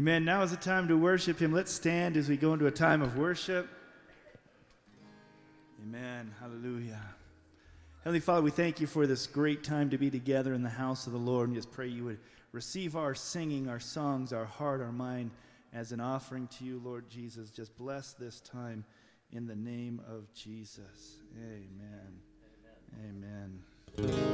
Amen. Now is the time to worship Him. Let's stand as we go into a time of worship. Amen. Hallelujah. Heavenly Father, we thank you for this great time to be together in the house of the Lord. And just pray you would receive our singing, our songs, our heart, our mind as an offering to you, Lord Jesus. Just bless this time in the name of Jesus. Amen. Amen. Amen.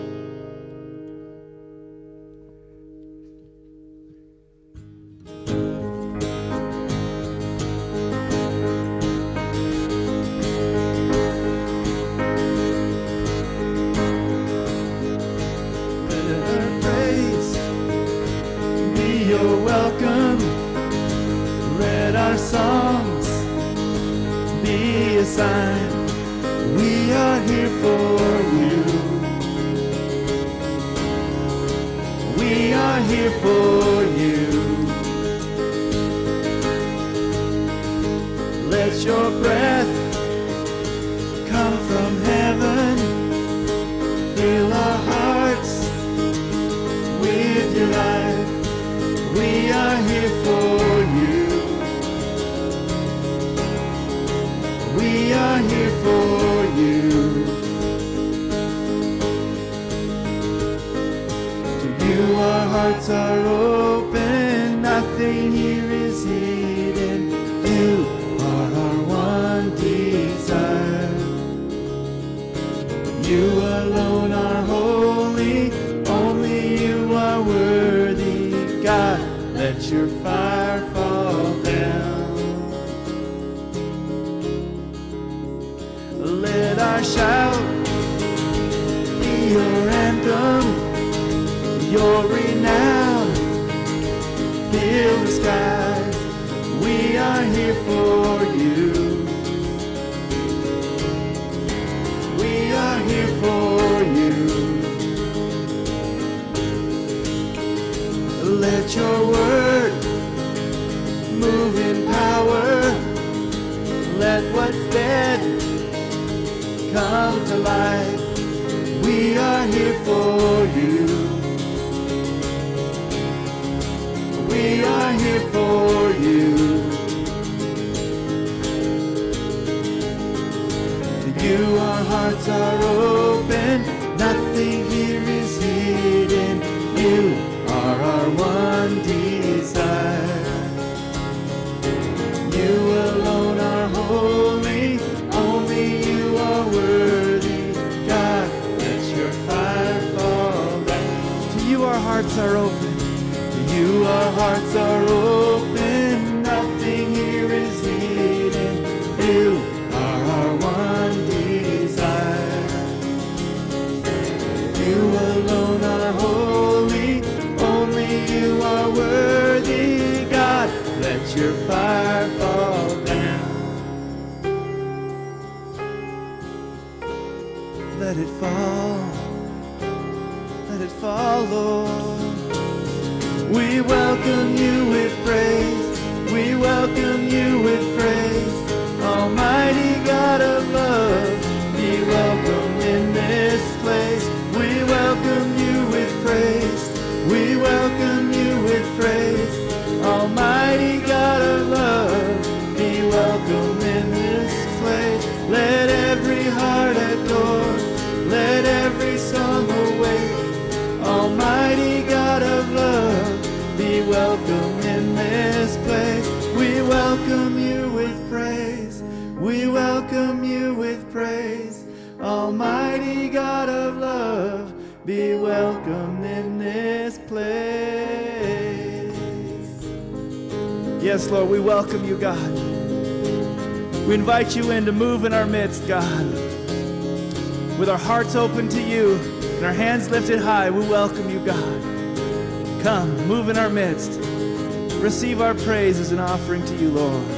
you're welcome. Read our songs, be a sign. We are here for you. We are here for you. Let your invite you in to move in our midst, God. With our hearts open to you and our hands lifted high, we welcome you, God. Come, move in our midst. Receive our praise as an offering to you, Lord.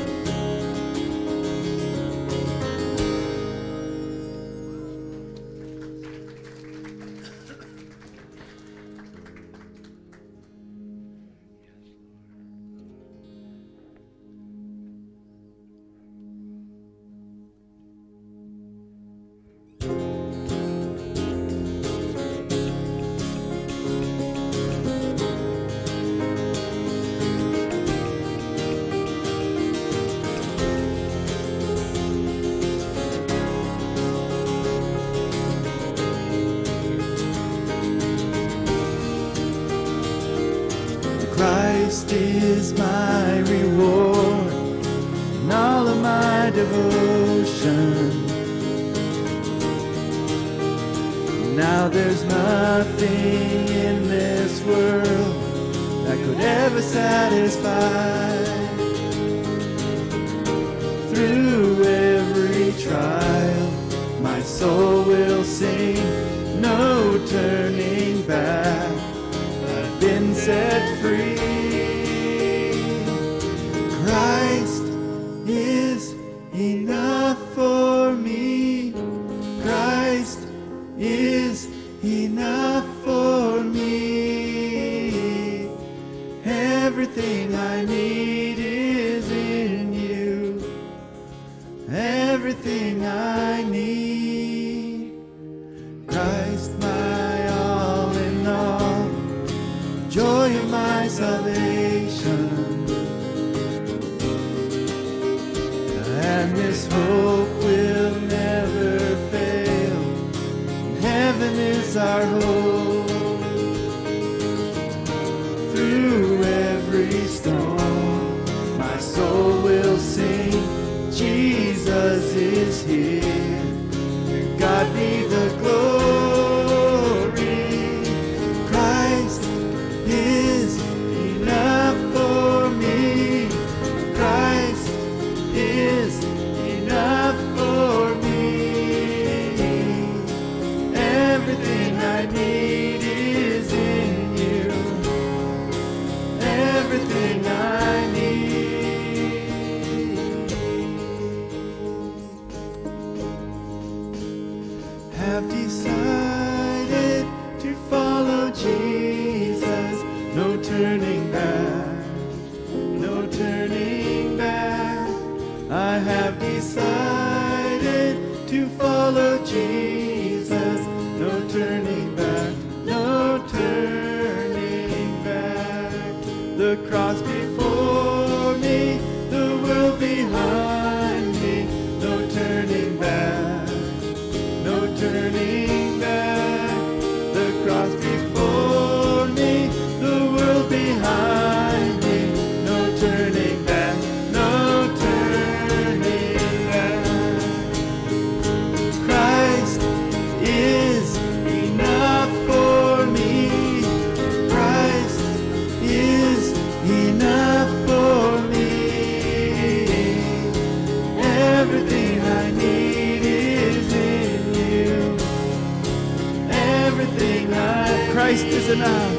cross before me, the world behind me, no turning back, no turning tonight.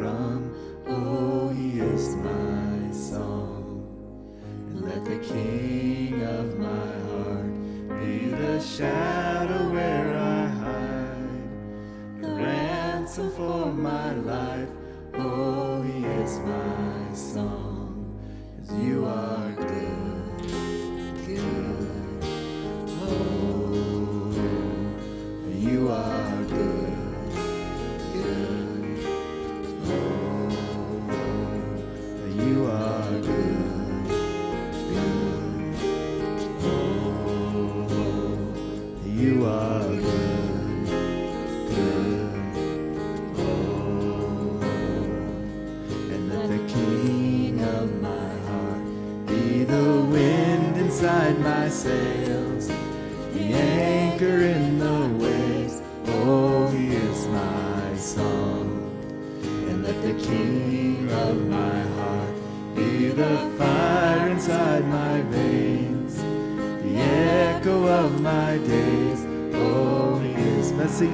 from. Oh, he is my song. And let the king of my heart be the shadow where I hide, the ransom for my life. Oh, he is my song.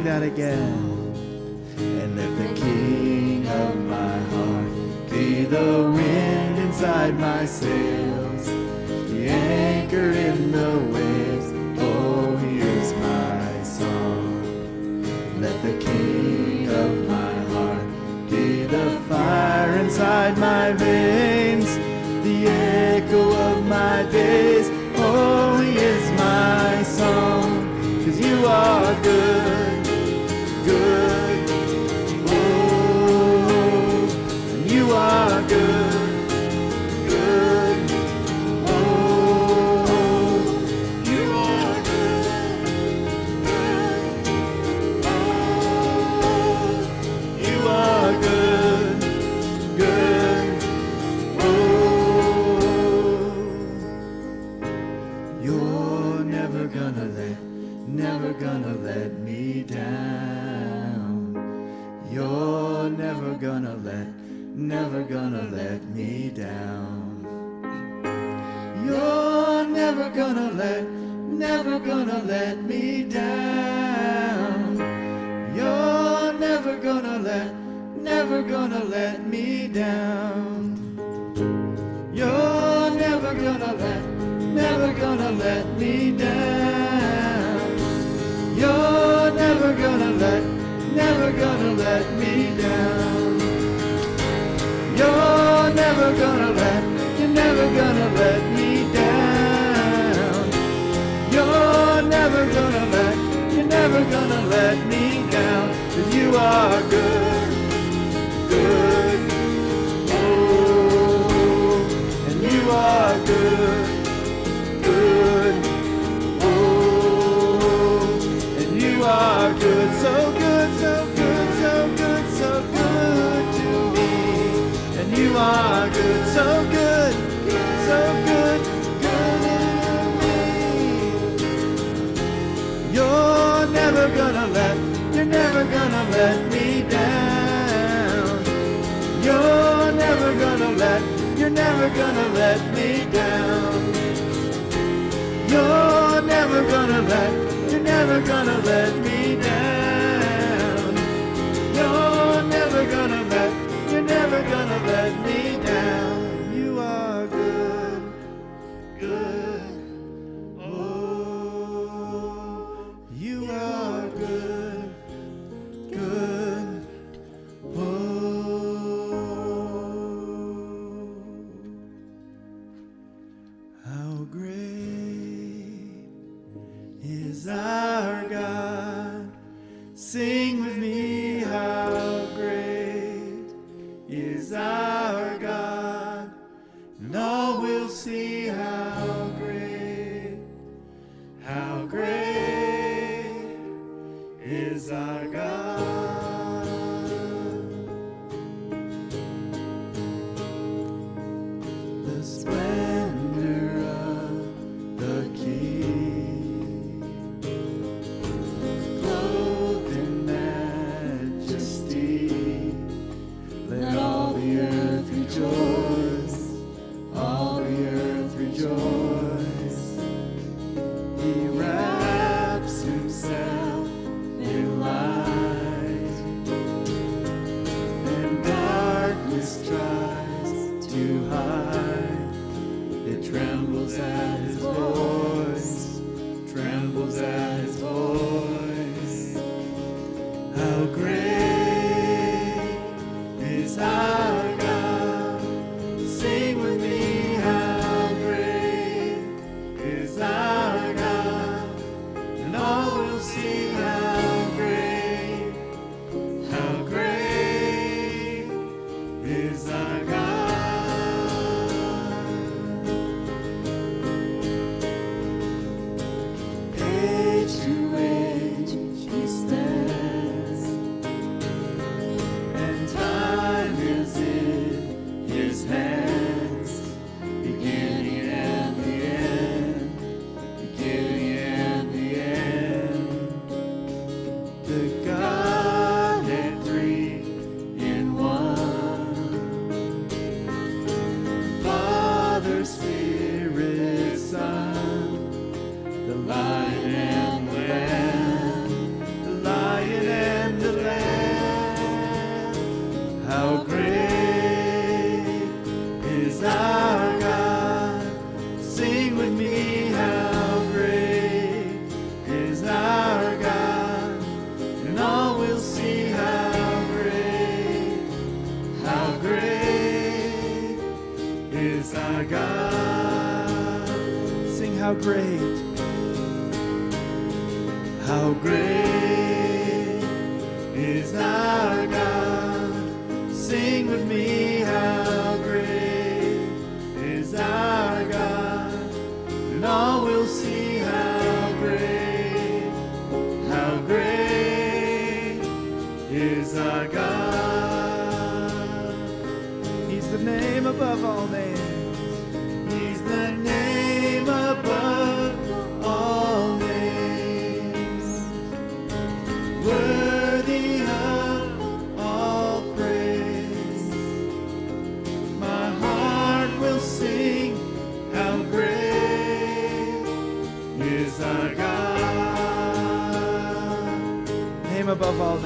that again. good, so good, so good, good to me. You're never gonna let, you're never gonna let me down. You're never gonna let, you're never gonna let me down. You're never gonna let, you're never gonna let me down. You're never gonna let, you're never gonna let me is our God. Sing with me, how great is our God, and all will see how great, how great is our God. He's the name above all names. Above all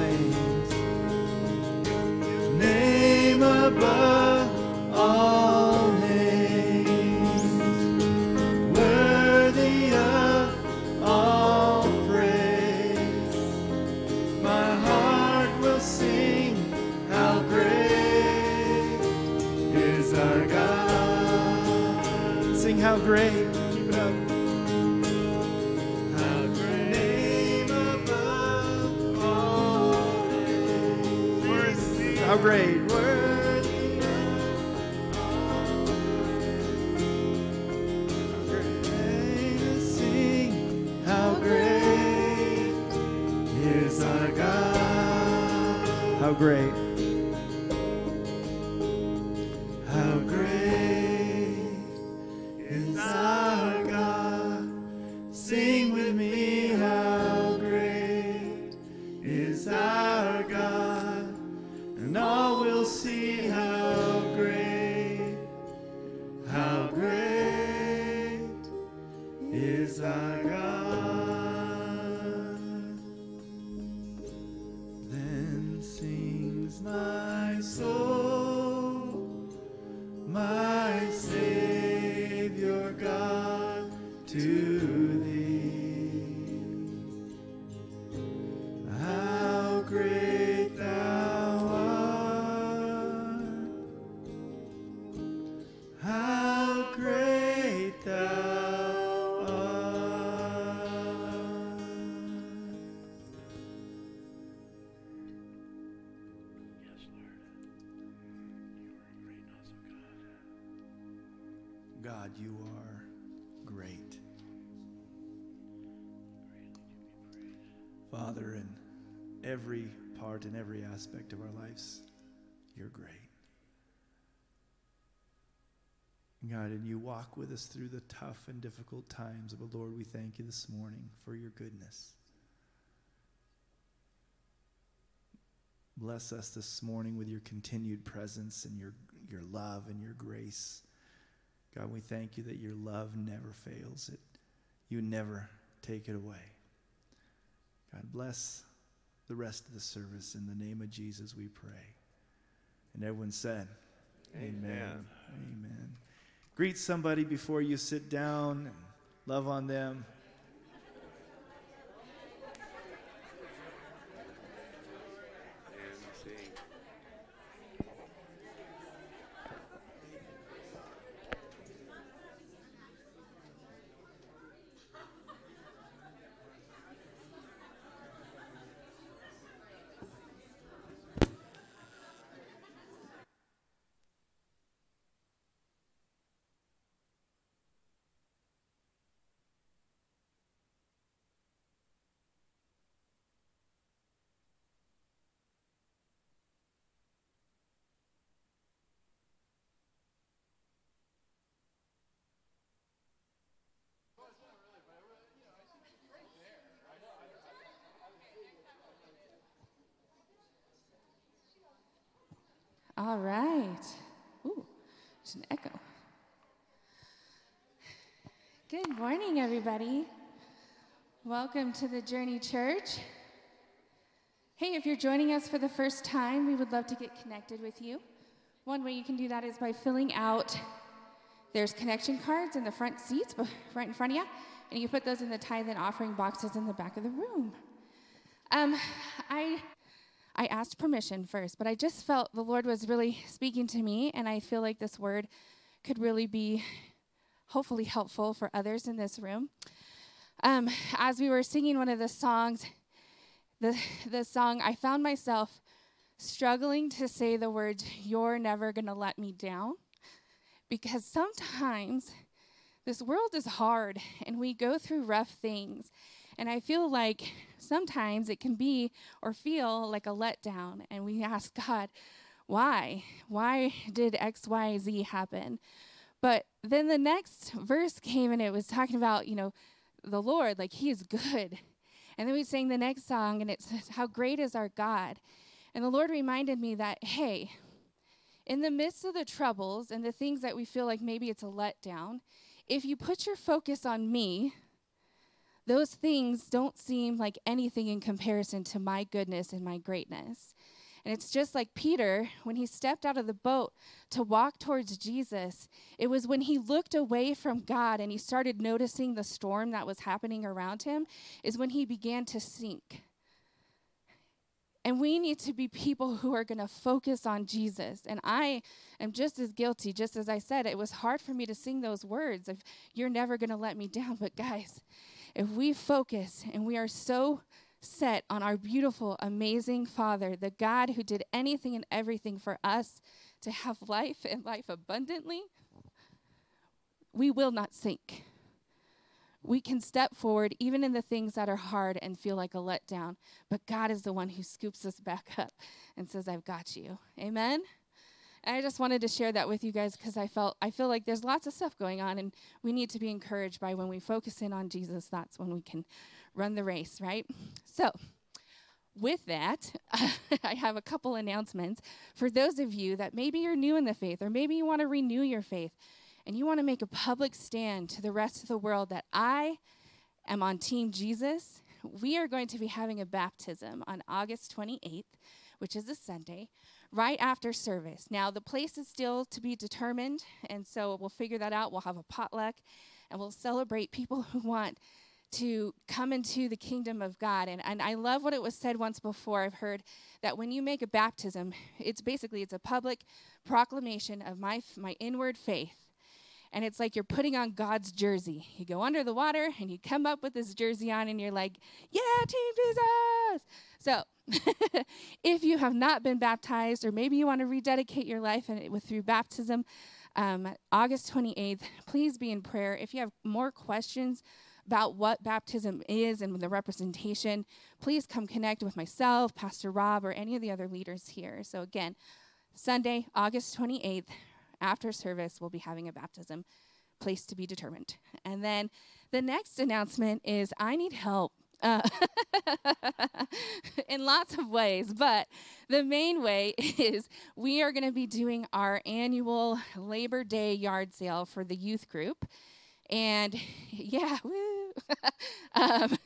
aspect of our lives, you're great. God, and you walk with us through the tough and difficult times. But Lord, we thank you this morning for your goodness. Bless us this morning with your continued presence and your, your love and your grace. God, we thank you that your love never fails. It, you never take it away. God bless the rest of the service. In the name of Jesus, we pray. And everyone said, Amen. Amen. Greet somebody before you sit down love on them. All right. Ooh, there's an echo. Good morning, everybody. Welcome to the Journey Church. Hey, if you're joining us for the first time, we would love to get connected with you. One way you can do that is by filling out. There's connection cards in the front seats, right in front of you, and you put those in the tithe and offering boxes in the back of the room. Um, I I asked permission first, but I just felt the Lord was really speaking to me, and I feel like this word could really be hopefully helpful for others in this room. Um, as we were singing one of the songs, the, the song, I found myself struggling to say the words, You're never going to let me down. Because sometimes this world is hard and we go through rough things. And I feel like sometimes it can be or feel like a letdown. And we ask God, why? Why did X, Y, Z happen? But then the next verse came and it was talking about, you know, the Lord, like He is good. And then we sang the next song and it says, How great is our God. And the Lord reminded me that, hey, in the midst of the troubles and the things that we feel like maybe it's a letdown, if you put your focus on me, those things don't seem like anything in comparison to my goodness and my greatness. And it's just like Peter, when he stepped out of the boat to walk towards Jesus, it was when he looked away from God and he started noticing the storm that was happening around him, is when he began to sink. And we need to be people who are going to focus on Jesus. And I am just as guilty, just as I said, it was hard for me to sing those words of, You're never going to let me down. But guys, if we focus and we are so set on our beautiful, amazing Father, the God who did anything and everything for us to have life and life abundantly, we will not sink we can step forward even in the things that are hard and feel like a letdown. But God is the one who scoops us back up and says, I've got you. Amen? And I just wanted to share that with you guys because I felt I feel like there's lots of stuff going on and we need to be encouraged by when we focus in on Jesus, that's when we can run the race, right? So with that, I have a couple announcements for those of you that maybe you're new in the faith or maybe you want to renew your faith and you want to make a public stand to the rest of the world that I am on Team Jesus, we are going to be having a baptism on August 28th, which is a Sunday, right after service. Now, the place is still to be determined, and so we'll figure that out. We'll have a potluck, and we'll celebrate people who want to come into the kingdom of God. And, and I love what it was said once before. I've heard that when you make a baptism, it's basically it's a public proclamation of my, my inward faith and it's like you're putting on God's jersey. You go under the water and you come up with this jersey on, and you're like, Yeah, Team Jesus. So, if you have not been baptized, or maybe you want to rededicate your life and with through baptism, um, August 28th, please be in prayer. If you have more questions about what baptism is and the representation, please come connect with myself, Pastor Rob, or any of the other leaders here. So, again, Sunday, August 28th, after service, we'll be having a baptism, place to be determined. And then the next announcement is I need help. Uh, in lots of ways, but the main way is we are going to be doing our annual Labor Day yard sale for the youth group. And yeah, woo. um,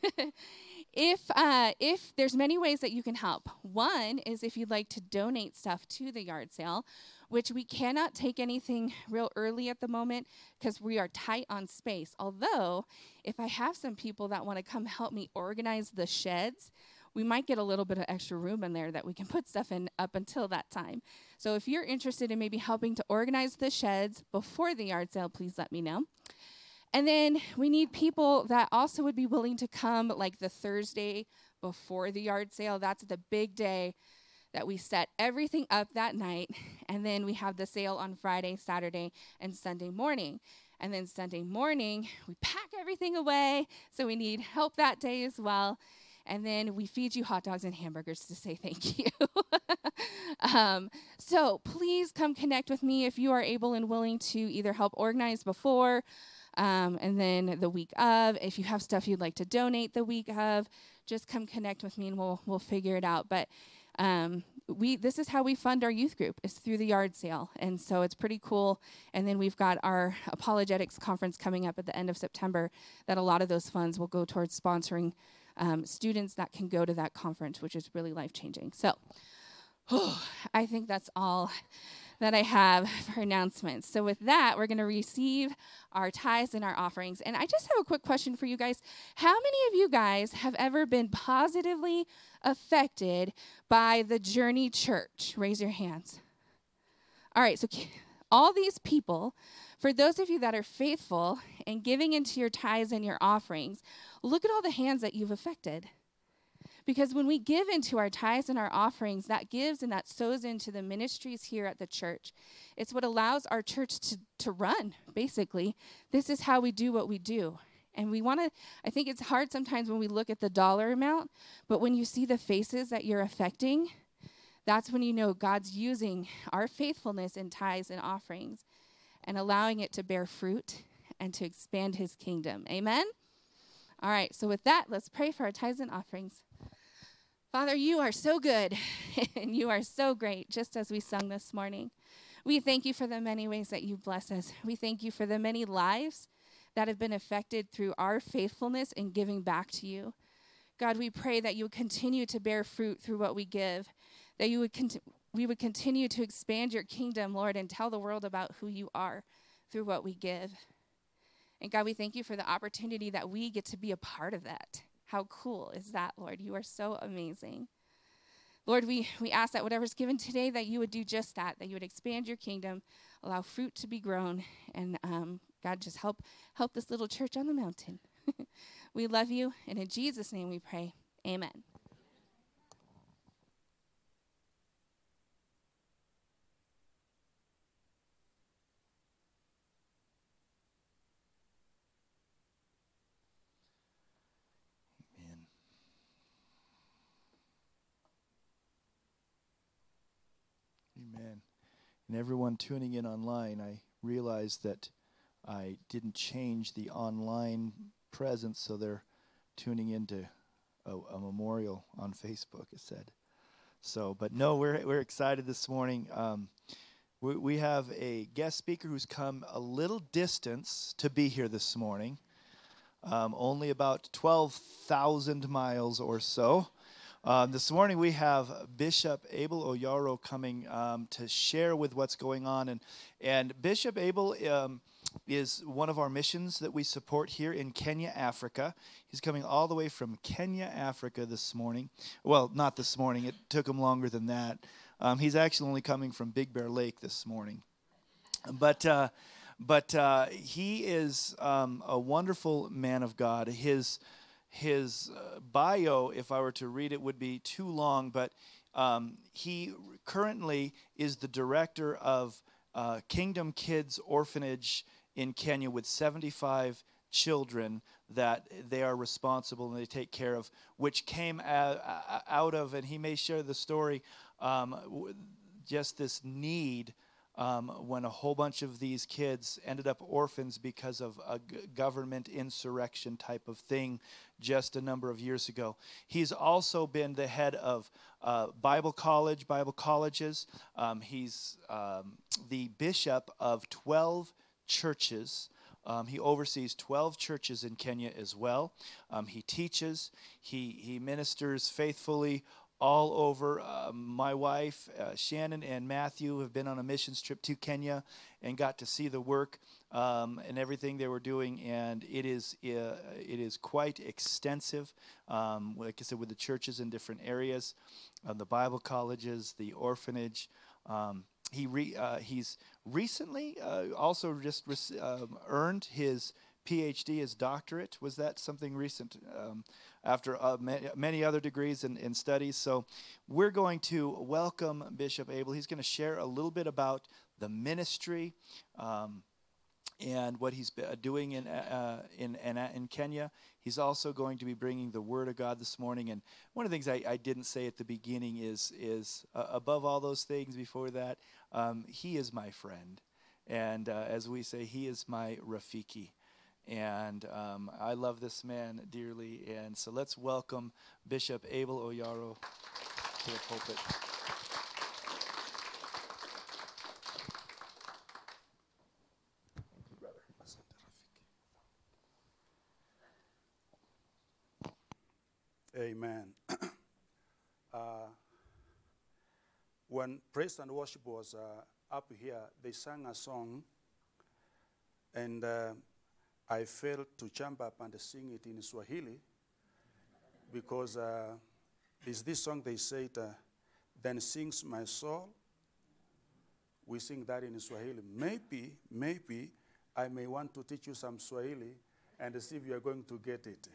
if uh, if there's many ways that you can help. One is if you'd like to donate stuff to the yard sale which we cannot take anything real early at the moment because we are tight on space. Although, if I have some people that want to come help me organize the sheds, we might get a little bit of extra room in there that we can put stuff in up until that time. So if you're interested in maybe helping to organize the sheds before the yard sale, please let me know. And then we need people that also would be willing to come like the Thursday before the yard sale. That's the big day that we set everything up that night, and then we have the sale on Friday, Saturday, and Sunday morning. And then Sunday morning, we pack everything away, so we need help that day as well. And then we feed you hot dogs and hamburgers to say thank you. um, so please come connect with me if you are able and willing to either help organize before um, and then the week of. If you have stuff you'd like to donate the week of, just come connect with me and we'll we'll figure it out. But um, we this is how we fund our youth group is through the yard sale and so it's pretty cool and then we've got our apologetics conference coming up at the end of september that a lot of those funds will go towards sponsoring um, students that can go to that conference which is really life changing so oh, i think that's all that I have for announcements. So, with that, we're going to receive our tithes and our offerings. And I just have a quick question for you guys. How many of you guys have ever been positively affected by the Journey Church? Raise your hands. All right, so all these people, for those of you that are faithful and giving into your tithes and your offerings, look at all the hands that you've affected. Because when we give into our tithes and our offerings, that gives and that sows into the ministries here at the church. It's what allows our church to, to run, basically. This is how we do what we do. And we want to, I think it's hard sometimes when we look at the dollar amount, but when you see the faces that you're affecting, that's when you know God's using our faithfulness in tithes and offerings and allowing it to bear fruit and to expand his kingdom. Amen? All right, so with that, let's pray for our tithes and offerings. Father, you are so good and you are so great, just as we sung this morning. We thank you for the many ways that you bless us. We thank you for the many lives that have been affected through our faithfulness in giving back to you. God, we pray that you would continue to bear fruit through what we give, that you would cont- we would continue to expand your kingdom, Lord, and tell the world about who you are through what we give. And God, we thank you for the opportunity that we get to be a part of that. How cool is that, Lord? You are so amazing. Lord, we, we ask that whatever's given today, that you would do just that, that you would expand your kingdom, allow fruit to be grown, and um, God, just help help this little church on the mountain. we love you, and in Jesus' name we pray. Amen. Amen. Amen. And everyone tuning in online, I realize that I didn't change the online presence, so they're tuning into a, a memorial on Facebook, it said. So, but no, we're, we're excited this morning. Um, we, we have a guest speaker who's come a little distance to be here this morning, um, only about 12,000 miles or so. Um, this morning we have Bishop Abel Oyaro coming um, to share with what's going on, and and Bishop Abel um, is one of our missions that we support here in Kenya, Africa. He's coming all the way from Kenya, Africa this morning. Well, not this morning. It took him longer than that. Um, he's actually only coming from Big Bear Lake this morning, but. Uh, but uh, he is um, a wonderful man of God. His his uh, bio, if I were to read it, would be too long, but um, he currently is the director of uh, Kingdom Kids Orphanage in Kenya with 75 children that they are responsible and they take care of, which came out of, and he may share the story, um, just this need um, when a whole bunch of these kids ended up orphans because of a g- government insurrection type of thing just a number of years ago. He's also been the head of uh, Bible College, Bible colleges. Um, he's um, the bishop of 12 churches. Um, he oversees 12 churches in Kenya as well. Um, he teaches, he, he ministers faithfully all over. Uh, my wife, uh, Shannon, and Matthew have been on a missions trip to Kenya and got to see the work um, and everything they were doing, and it is uh, it is quite extensive. Um, like I said, with the churches in different areas, uh, the Bible colleges, the orphanage. Um, he re, uh, he's recently uh, also just rec- um, earned his PhD, his doctorate. Was that something recent? Um, after uh, ma- many other degrees and, studies. So we're going to welcome Bishop Abel. He's going to share a little bit about the ministry um, and what he's uh, doing in, uh, in, in, in Kenya. He's also going to be bringing the Word of God this morning. And one of the things I, I didn't say at the beginning is, is uh, above all those things before that, um, he is my friend. And uh, as we say, he is my Rafiki. And um, I love this man dearly. And so let's welcome Bishop Abel Oyaro to the pulpit. Amen. uh, when praise and worship was uh, up here, they sang a song, and uh, I failed to jump up and sing it in Swahili because uh, is this song they said, uh, "Then sings my soul, we sing that in Swahili. Maybe, maybe I may want to teach you some Swahili and see if you are going to get it.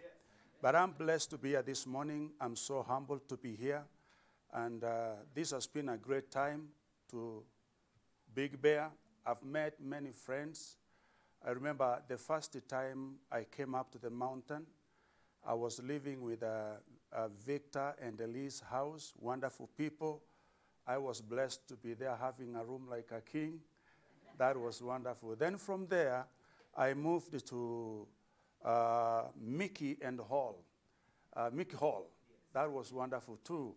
But I'm blessed to be here this morning. I'm so humbled to be here. And uh, this has been a great time to Big Bear. I've met many friends. I remember the first time I came up to the mountain, I was living with uh, Victor and Elise House, wonderful people. I was blessed to be there having a room like a king. That was wonderful. Then from there, I moved to uh, Mickey and Hall, uh, Mickey Hall. That was wonderful too.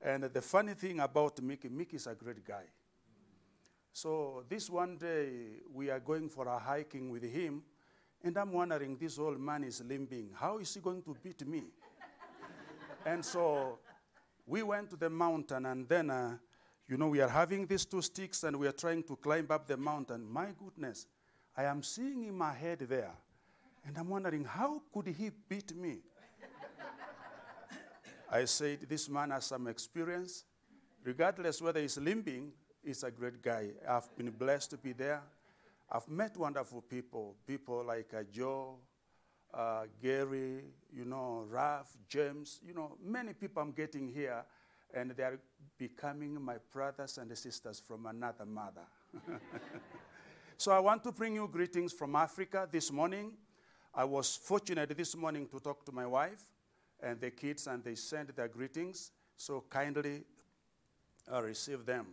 And the funny thing about Mickey, Mickey is a great guy. So this one day we are going for a hiking with him, and I'm wondering this old man is limping. How is he going to beat me? and so we went to the mountain, and then uh, you know we are having these two sticks, and we are trying to climb up the mountain. My goodness, I am seeing in my head there, and I'm wondering how could he beat me? I said, This man has some experience. Regardless whether he's limping, he's a great guy. I've been blessed to be there. I've met wonderful people, people like uh, Joe, uh, Gary, you know, Ralph, James, you know, many people I'm getting here, and they are becoming my brothers and sisters from another mother. so I want to bring you greetings from Africa this morning. I was fortunate this morning to talk to my wife and the kids, and they sent their greetings. So kindly uh, receive them.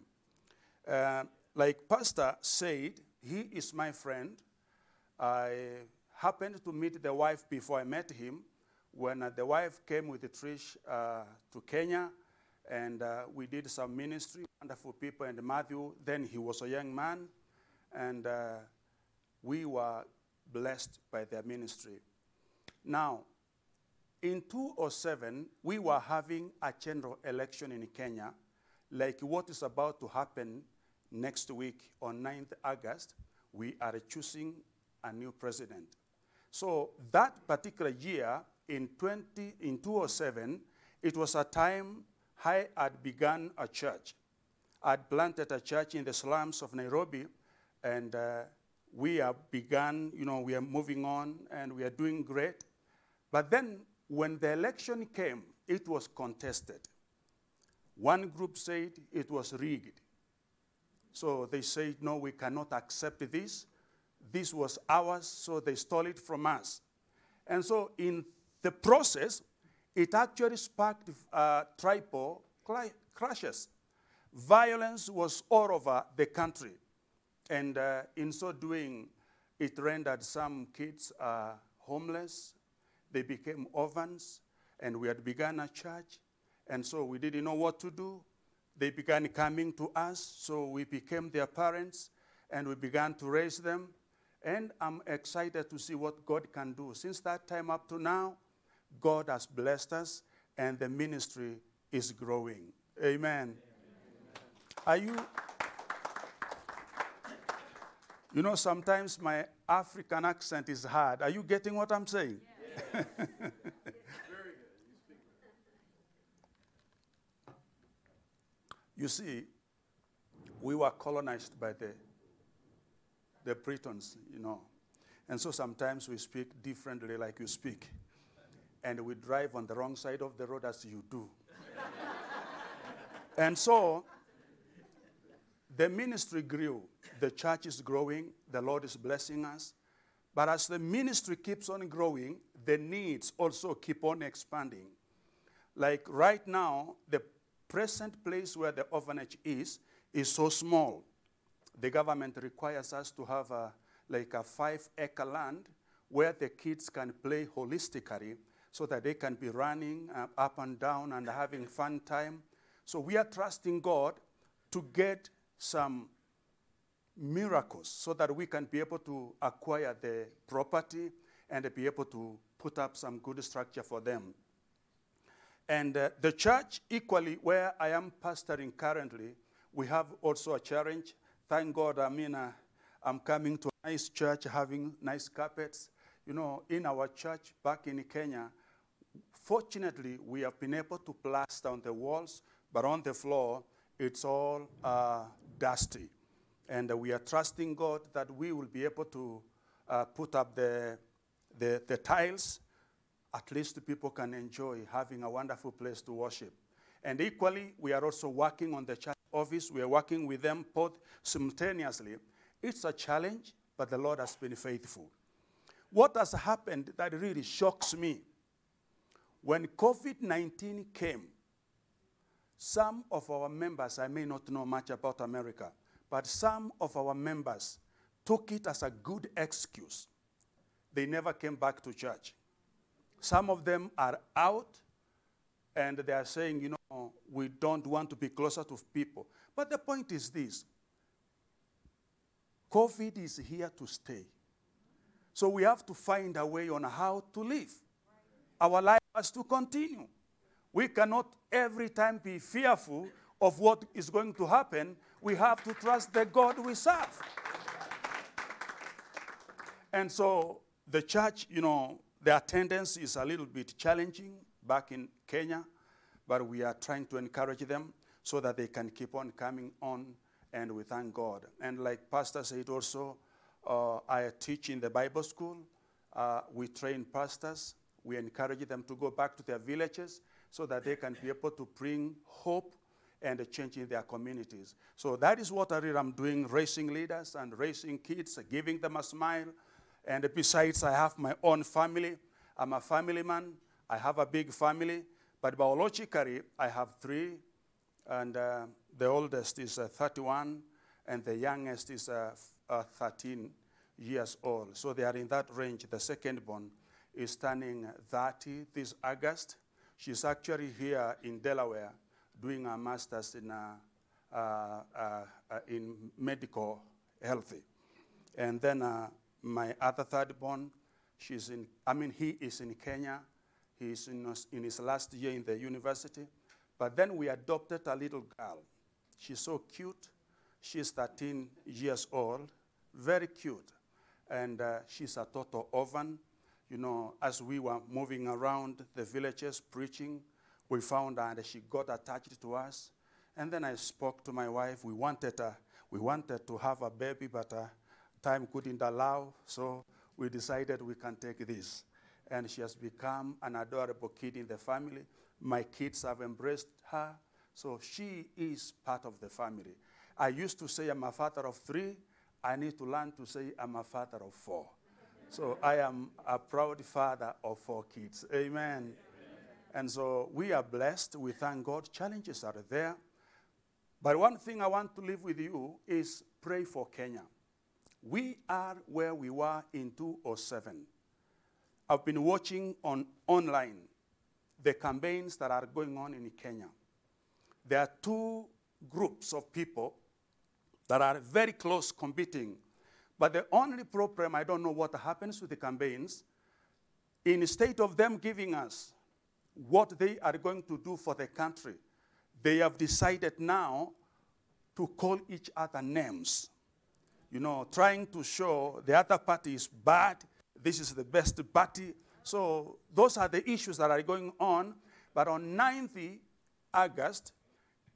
Uh, like Pastor said, he is my friend. I happened to meet the wife before I met him. When uh, the wife came with Trish uh, to Kenya, and uh, we did some ministry, wonderful people, and Matthew, then he was a young man, and uh, we were blessed by their ministry. Now, in 2007, we were having a general election in Kenya, like what is about to happen next week on 9th August. We are choosing a new president. So that particular year, in, 20, in 2007, it was a time I had begun a church. I'd planted a church in the slums of Nairobi, and uh, we have begun, you know, we are moving on, and we are doing great. But then when the election came, it was contested. One group said it was rigged. So they say, no, we cannot accept this. This was ours, so they stole it from us. And so in the process, it actually sparked uh, crashes. Violence was all over the country. And uh, in so doing, it rendered some kids uh, homeless, they became orphans, and we had begun a church, and so we didn't know what to do. They began coming to us, so we became their parents, and we began to raise them. And I'm excited to see what God can do. Since that time up to now, God has blessed us, and the ministry is growing. Amen. Amen. Are you? You know, sometimes my African accent is hard. Are you getting what I'm saying? you see, we were colonized by the, the Britons, you know. And so sometimes we speak differently, like you speak. And we drive on the wrong side of the road as you do. and so the ministry grew. The church is growing. The Lord is blessing us. But as the ministry keeps on growing, the needs also keep on expanding. Like right now, the present place where the orphanage is is so small. The government requires us to have a, like a five acre land where the kids can play holistically so that they can be running uh, up and down and having fun time. So we are trusting God to get some miracles so that we can be able to acquire the property and be able to put up some good structure for them. And uh, the church, equally, where I am pastoring currently, we have also a challenge. Thank God, I mean, uh, I'm coming to a nice church having nice carpets. You know, in our church back in Kenya, fortunately, we have been able to plaster on the walls, but on the floor, it's all uh, dusty. And uh, we are trusting God that we will be able to uh, put up the, the, the tiles. At least the people can enjoy having a wonderful place to worship. And equally, we are also working on the church office. We are working with them both simultaneously. It's a challenge, but the Lord has been faithful. What has happened that really shocks me when COVID 19 came, some of our members, I may not know much about America, but some of our members took it as a good excuse. They never came back to church. Some of them are out and they are saying, you know, we don't want to be closer to people. But the point is this COVID is here to stay. So we have to find a way on how to live. Our life has to continue. We cannot every time be fearful of what is going to happen. We have to trust the God we serve. And so the church, you know, the attendance is a little bit challenging back in Kenya, but we are trying to encourage them so that they can keep on coming on, and we thank God. And like Pastor said also, uh, I teach in the Bible school. Uh, we train pastors. We encourage them to go back to their villages so that they can be able to bring hope and a change in their communities. So that is what I really am doing, raising leaders and raising kids, giving them a smile. And besides, I have my own family. I'm a family man. I have a big family. But biologically, I have three. And uh, the oldest is uh, 31, and the youngest is uh, uh, 13 years old. So they are in that range. The second born is turning 30 this August. She's actually here in Delaware doing her master's in, uh, uh, in medical health. And then my other third born, she's in, I mean, he is in Kenya. He's in, his- in his last year in the university. But then we adopted a little girl. She's so cute. She's 13 years old, very cute. And uh, she's a total orphan. You know, as we were moving around the villages preaching, we found her and she got attached to us. And then I spoke to my wife. We wanted, uh, we wanted to have a baby, but uh, time couldn't allow. So we decided we can take this. And she has become an adorable kid in the family. My kids have embraced her. So she is part of the family. I used to say I'm a father of three. I need to learn to say I'm a father of four. So I am a proud father of four kids. Amen. And so we are blessed. We thank God. Challenges are there. But one thing I want to leave with you is pray for Kenya. We are where we were in 2007. I've been watching on online the campaigns that are going on in Kenya. There are two groups of people that are very close competing. But the only problem, I don't know what happens with the campaigns, instead of them giving us what they are going to do for the country, they have decided now to call each other names. You know, trying to show the other party is bad, this is the best party. So those are the issues that are going on. But on 9th August,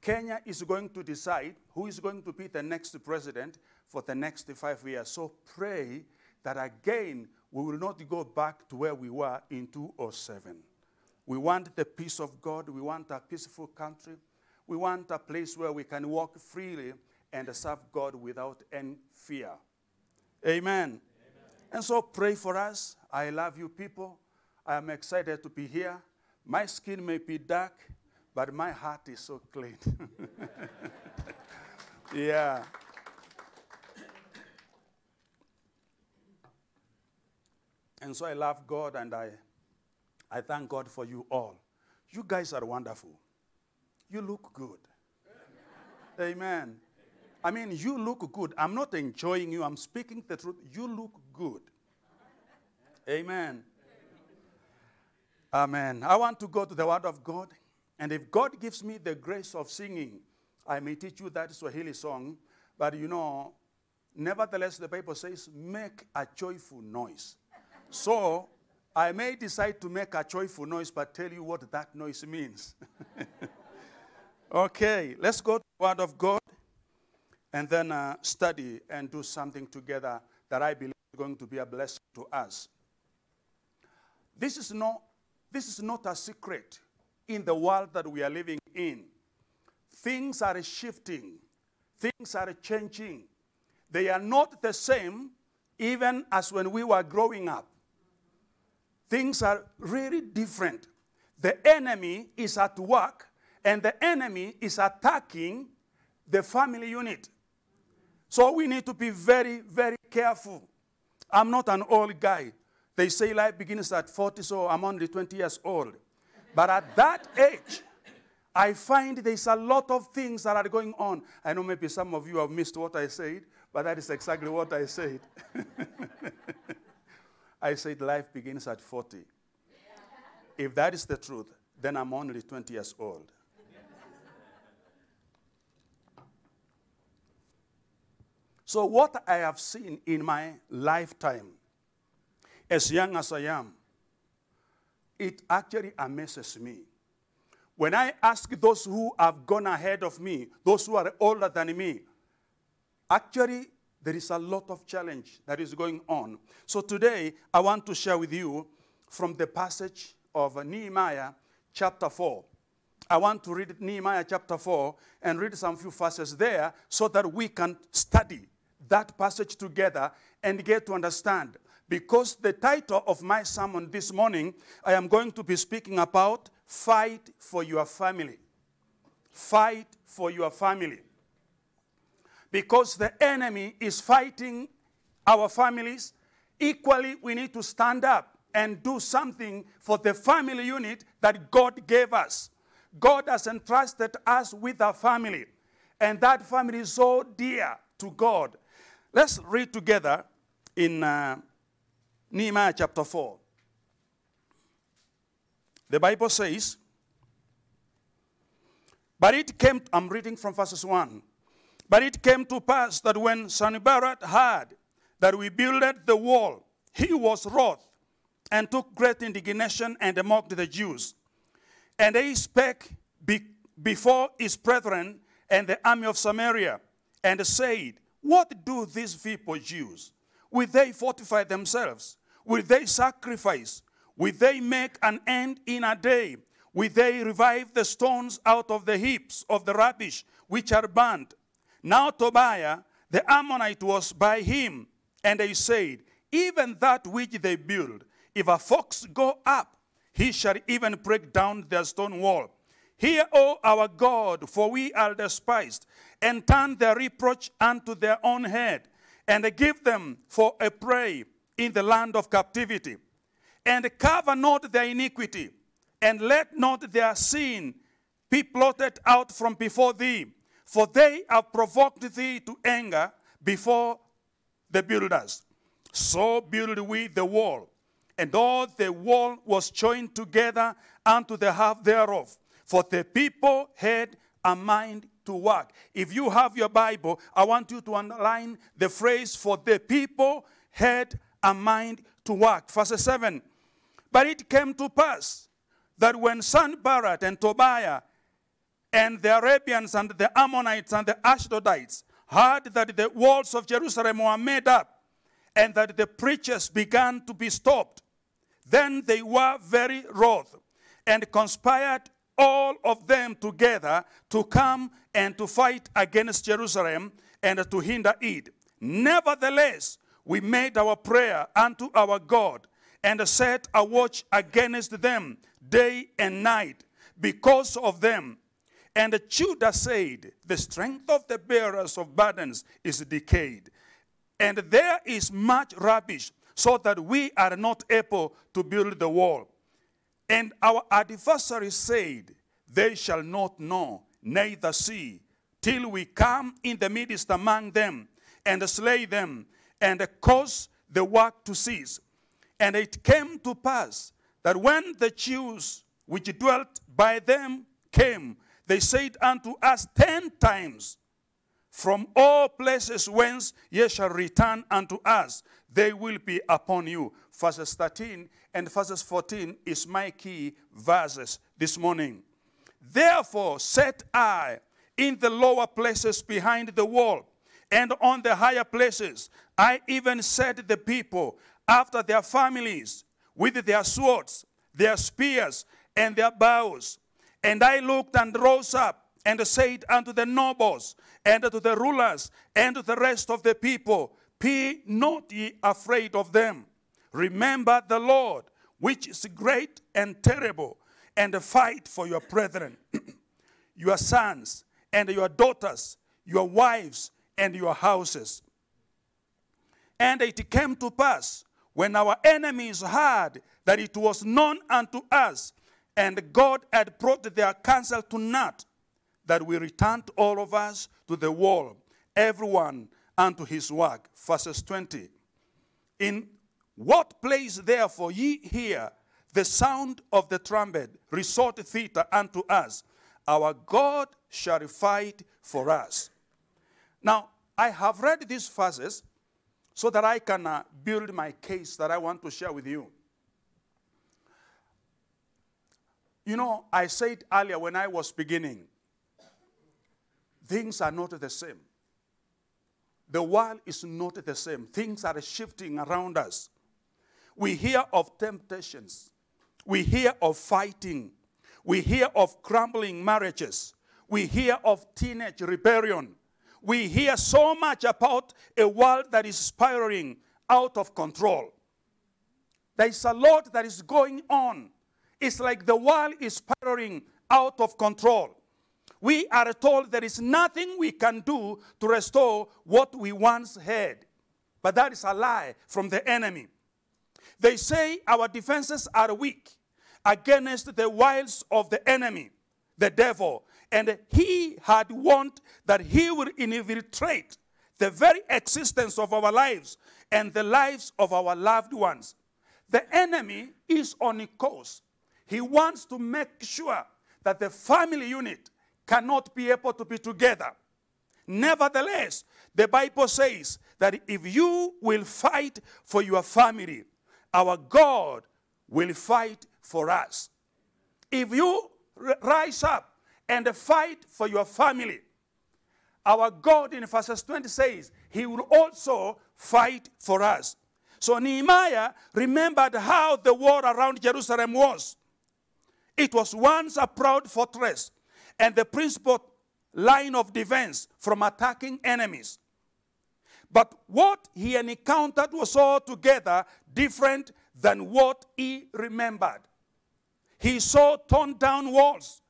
Kenya is going to decide who is going to be the next president for the next five years. So pray that again we will not go back to where we were in 2007. We want the peace of God. We want a peaceful country. We want a place where we can walk freely and serve God without any fear. Amen. And so pray for us. I love you people. I am excited to be here. My skin may be dark, but my heart is so clean. yeah. And so I love God and I, I thank God for you all. You guys are wonderful. You look good. Amen. I mean, you look good. I'm not enjoying you, I'm speaking the truth. You look good. Amen. Amen. I want to go to the Word of God. And if God gives me the grace of singing, I may teach you that Swahili song. But you know, nevertheless, the Bible says, make a joyful noise. So I may decide to make a joyful noise, but tell you what that noise means. okay, let's go to the Word of God. And then uh, study and do something together that I believe is going to be a blessing to us. This is not, this is not a secret in the world that we are living in. Things are shifting, things are changing. They are not the same even as when we were growing up. Things are really different. The enemy is at work, and the enemy is attacking the family unit. So we need to be very, very careful. I'm not an old guy. They say life begins at 40, so I'm only 20 years old. But at that age, I find there's a lot of things that are going on. I know maybe some of you have missed what I said, but that is exactly what I said. I said life begins at 40. If that is the truth, then I'm only 20 years old. So, what I have seen in my lifetime, as young as I am, it actually amazes me. When I ask those who have gone ahead of me, those who are older than me, actually, there is a lot of challenge that is going on. So today, I want to share with you from the passage of Nehemiah chapter 4. I want to read Nehemiah chapter 4 and read some few verses there so that we can study that passage together and get to understand. Because the title of my sermon this morning, I am going to be speaking about fight for your family. Fight for your family. Because the enemy is fighting our families, equally, we need to stand up and do something for the family unit that God gave us. God has entrusted us with a family, and that family is so dear to God. Let's read together in uh, Nehemiah chapter 4. The Bible says, But it came, I'm reading from verses 1. But it came to pass that when Sanballat heard that we builded the wall, he was wroth and took great indignation and mocked the Jews. And they spake be, before his brethren and the army of Samaria and said, What do these people use? Will they fortify themselves? Will they sacrifice? Will they make an end in a day? Will they revive the stones out of the heaps of the rubbish which are burnt? Now Tobiah the Ammonite was by him, and they said, Even that which they build, if a fox go up, he shall even break down their stone wall. Hear, O our God, for we are despised, and turn their reproach unto their own head, and give them for a prey in the land of captivity. And cover not their iniquity, and let not their sin be blotted out from before thee. For they have provoked thee to anger before the builders. So build we the wall, and all the wall was joined together unto the half thereof. For the people had a mind to work. If you have your Bible, I want you to underline the phrase, for the people had a mind to work. Verse 7. But it came to pass that when Sanballat and Tobiah and the Arabians and the Ammonites and the Ashdodites heard that the walls of Jerusalem were made up and that the preachers began to be stopped, then they were very wroth and conspired all of them together to come and to fight against Jerusalem and to hinder it. Nevertheless, we made our prayer unto our God and set a watch against them day and night because of them. And Judah said, The strength of the bearers of burdens is decayed, and there is much rubbish, so that we are not able to build the wall. And our adversary said, They shall not know, neither see, till we come in the midst among them, and slay them, and cause the work to cease. And it came to pass that when the Jews which dwelt by them came, they said unto us ten times, From all places whence ye shall return unto us, they will be upon you. Verses 13 and verses 14 is my key verses this morning. Therefore set I in the lower places behind the wall, and on the higher places. I even set the people after their families with their swords, their spears, and their bows. And I looked and rose up and said unto the nobles, and to the rulers, and to the rest of the people, Be not ye afraid of them. Remember the Lord, which is great and terrible, and fight for your brethren, your sons, and your daughters, your wives, and your houses. And it came to pass when our enemies heard that it was known unto us, and God had brought their counsel to naught, that we returned all of us to the wall, everyone unto his work. Verses 20. In what place therefore ye hear the sound of the trumpet, resort thither unto us. Our God shall fight for us. Now, I have read these verses so that I can uh, build my case that I want to share with you. You know, I said earlier when I was beginning, things are not the same. The world is not the same. Things are shifting around us. We hear of temptations. We hear of fighting. We hear of crumbling marriages. We hear of teenage rebellion. We hear so much about a world that is spiraling out of control. There is a lot that is going on. It's like the world is spiraling out of control. We are told there is nothing we can do to restore what we once had. But that is a lie from the enemy. They say our defenses are weak against the wiles of the enemy, the devil. And he had warned that he will infiltrate the very existence of our lives and the lives of our loved ones. The enemy is on a course. He wants to make sure that the family unit cannot be able to be together. Nevertheless, the Bible says that if you will fight for your family, our God will fight for us. If you rise up and fight for your family, our God in verses 20 says, He will also fight for us. So Nehemiah remembered how the war around Jerusalem was. It was once a proud fortress and the principal line of defense from attacking enemies. But what he encountered was altogether different than what he remembered. He saw torn down walls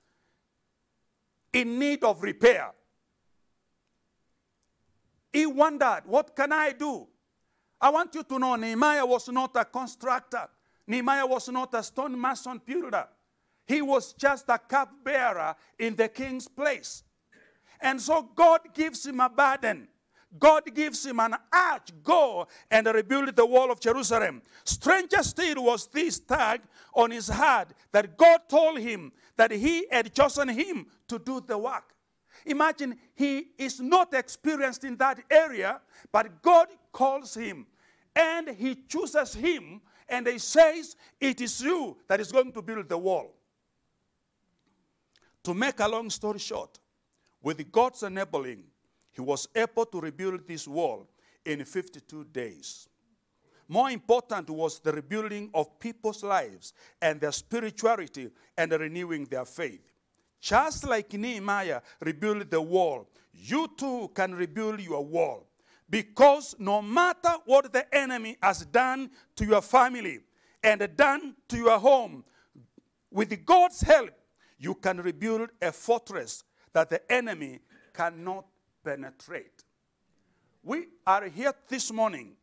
in need of repair. He wondered, What can I do? I want you to know Nehemiah was not a constructor, Nehemiah was not a stone mason builder. He was just a cupbearer in the king's place. And so God gives him a burden. God gives him an arch, go and rebuild the wall of Jerusalem. Stranger still was this tag on his heart that God told him that he had chosen him to do the work. Imagine he is not experienced in that area, but God calls him and he chooses him and he says, It is you that is going to build the wall. To make a long story short, with God's enabling, he was able to rebuild this wall in 52 days. More important was the rebuilding of people's lives and their spirituality and renewing their faith. Just like Nehemiah rebuilt the wall, you too can rebuild your wall. Because no matter what the enemy has done to your family and done to your home, with God's help, you can rebuild a fortress that the enemy cannot penetrate. We are here this morning.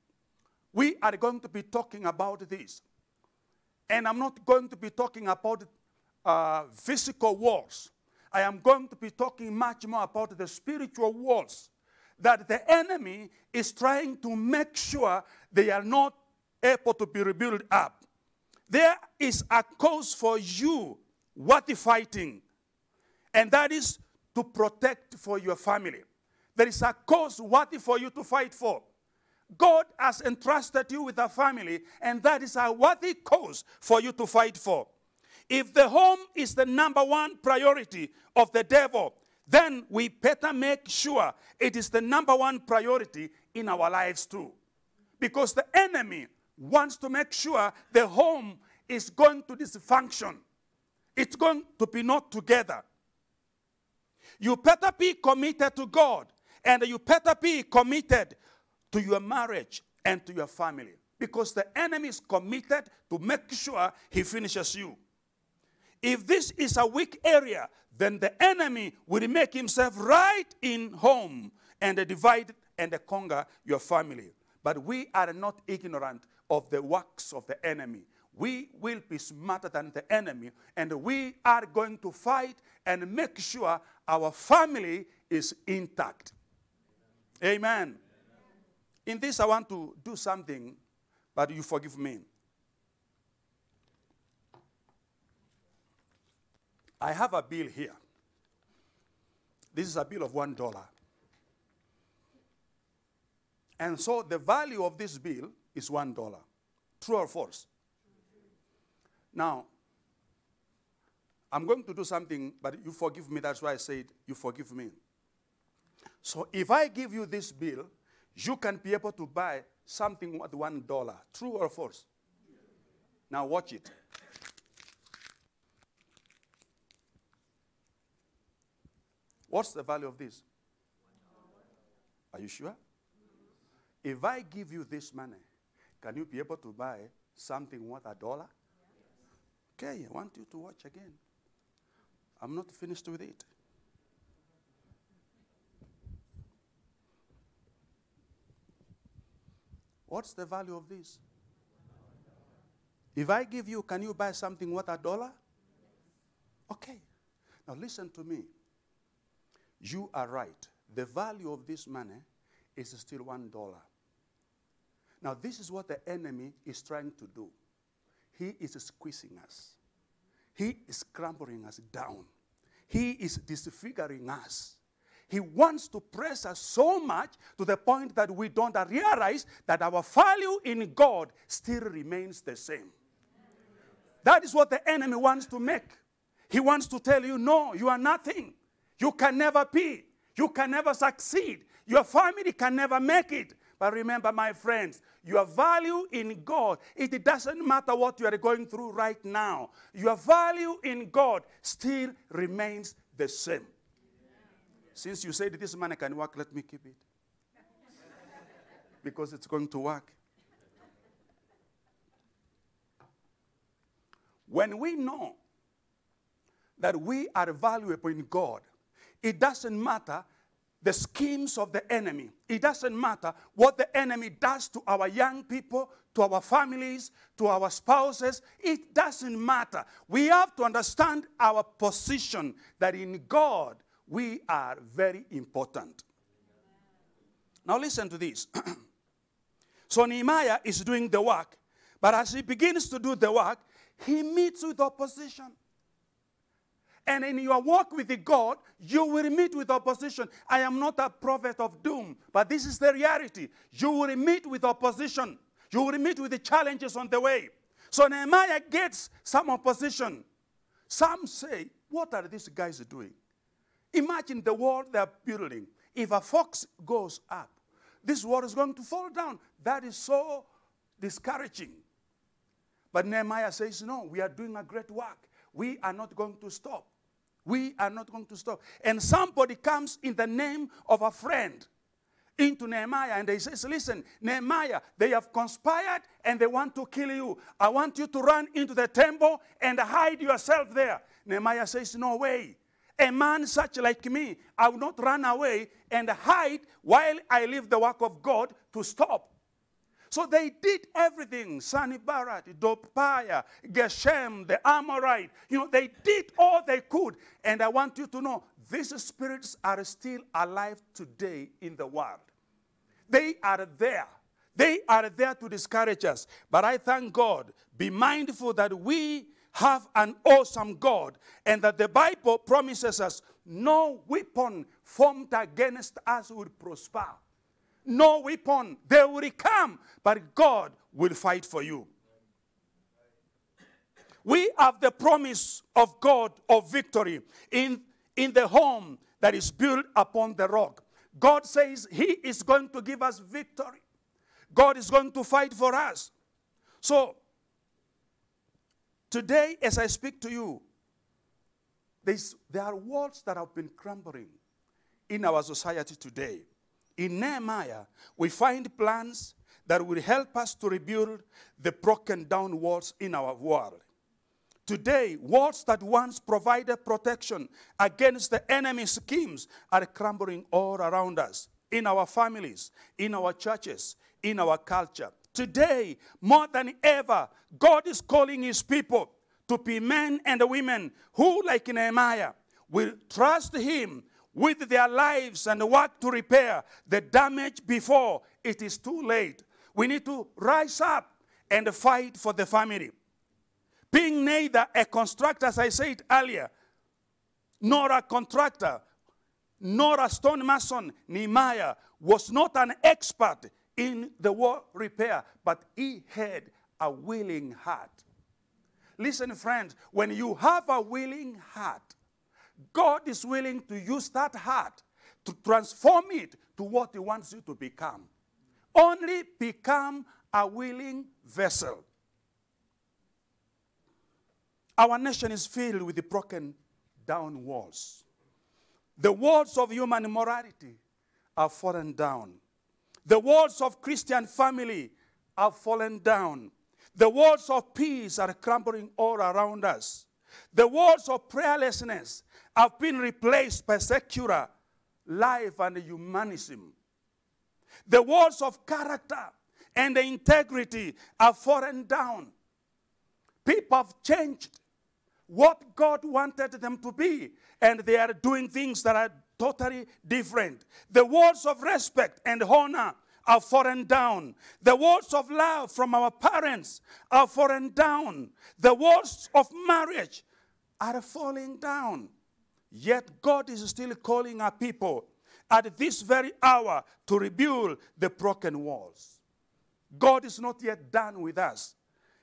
We are going to be talking about this. And I'm not going to be talking about uh, physical wars. I am going to be talking much more about the spiritual wars that the enemy is trying to make sure they are not able to be rebuilt up. There is a cause for you worthy fighting, and that is to protect for your family. There is a cause worthy for you to fight for. God has entrusted you with a family, and that is a worthy cause for you to fight for. If the home is the number one priority of the devil, then we better make sure it is the number one priority in our lives too. Because the enemy wants to make sure the home is going to dysfunction. It's going to be not together. You better be committed to God and you better be committed to your marriage and to your family because the enemy is committed to make sure he finishes you. If this is a weak area, then the enemy will make himself right in home and divide and conquer your family. But we are not ignorant of the works of the enemy. We will be smarter than the enemy, and we are going to fight and make sure our family is intact. Amen. In this, I want to do something, but you forgive me. I have a bill here. This is a bill of one dollar. And so the value of this bill is one dollar. True or false? Now, I'm going to do something, but you forgive me. That's why I said you forgive me. So if I give you this bill, you can be able to buy something worth one dollar. True or false? Now watch it. What's the value of this? Are you sure? If I give you this money, can you be able to buy something worth a dollar? Okay, I want you to watch again. I'm not finished with it. What's the value of this? If I give you, can you buy something worth a dollar? Okay. Now listen to me. You are right. The value of this money is still one dollar. Now, this is what the enemy is trying to do. He is squeezing us. He is crumbling us down. He is disfiguring us. He wants to press us so much to the point that we don't realize that our value in God still remains the same. That is what the enemy wants to make. He wants to tell you, no, you are nothing. You can never be. You can never succeed. Your family can never make it. But remember, my friends, your value in God, it doesn't matter what you are going through right now. Your value in God still remains the same. Since you said this money can work, let me keep it. because it's going to work. When we know that we are valuable in God, it doesn't matter the schemes of the enemy. It doesn't matter what the enemy does to our young people, to our families, to our spouses. It doesn't matter. We have to understand our position that in God we are very important. Now, listen to this. so, Nehemiah is doing the work, but as he begins to do the work, he meets with opposition. And in your walk with God, you will meet with opposition. I am not a prophet of doom, but this is the reality. You will meet with opposition. You will meet with the challenges on the way. So Nehemiah gets some opposition. Some say, What are these guys doing? Imagine the wall they're building. If a fox goes up, this wall is going to fall down. That is so discouraging. But Nehemiah says, No, we are doing a great work. We are not going to stop. We are not going to stop. And somebody comes in the name of a friend into Nehemiah and they says, listen, Nehemiah, they have conspired and they want to kill you. I want you to run into the temple and hide yourself there. Nehemiah says, no way. A man such like me, I will not run away and hide while I leave the work of God to stop. So they did everything. Sanballat, Tobiah, Geshem, the Amorite. You know, they did all they could. And I want you to know these spirits are still alive today in the world. They are there. They are there to discourage us. But I thank God. Be mindful that we have an awesome God and that the Bible promises us no weapon formed against us will prosper no weapon. They will come, but God will fight for you. We have the promise of God of victory in, in the home that is built upon the rock. God says He is going to give us victory. God is going to fight for us. So, today, as I speak to you, there are walls that have been crumbling in our society today. In Nehemiah, we find plans that will help us to rebuild the broken down walls in our world. Today, walls that once provided protection against the enemy's schemes are crumbling all around us, in our families, in our churches, in our culture. Today, more than ever, God is calling his people to be men and women who, like Nehemiah, will trust him with their lives and work to repair the damage before it is too late. We need to rise up and fight for the family. Being neither a constructor, as I said earlier, nor a contractor, nor a stone mason, Nehemiah was not an expert in the war repair, but he had a willing heart. Listen, friends, when you have a willing heart, God is willing to use that heart to transform it to what He wants you to become. Only become a willing vessel. Our nation is filled with the broken down walls. The walls of human morality are fallen down. The walls of Christian family are fallen down. The walls of peace are crumbling all around us. The walls of prayerlessness have been replaced by secular life and humanism. The walls of character and the integrity are fallen down. People have changed what God wanted them to be, and they are doing things that are totally different. The walls of respect and honor are fallen down. The walls of love from our parents are fallen down. The walls of marriage are falling down. Yet God is still calling our people at this very hour to rebuild the broken walls. God is not yet done with us.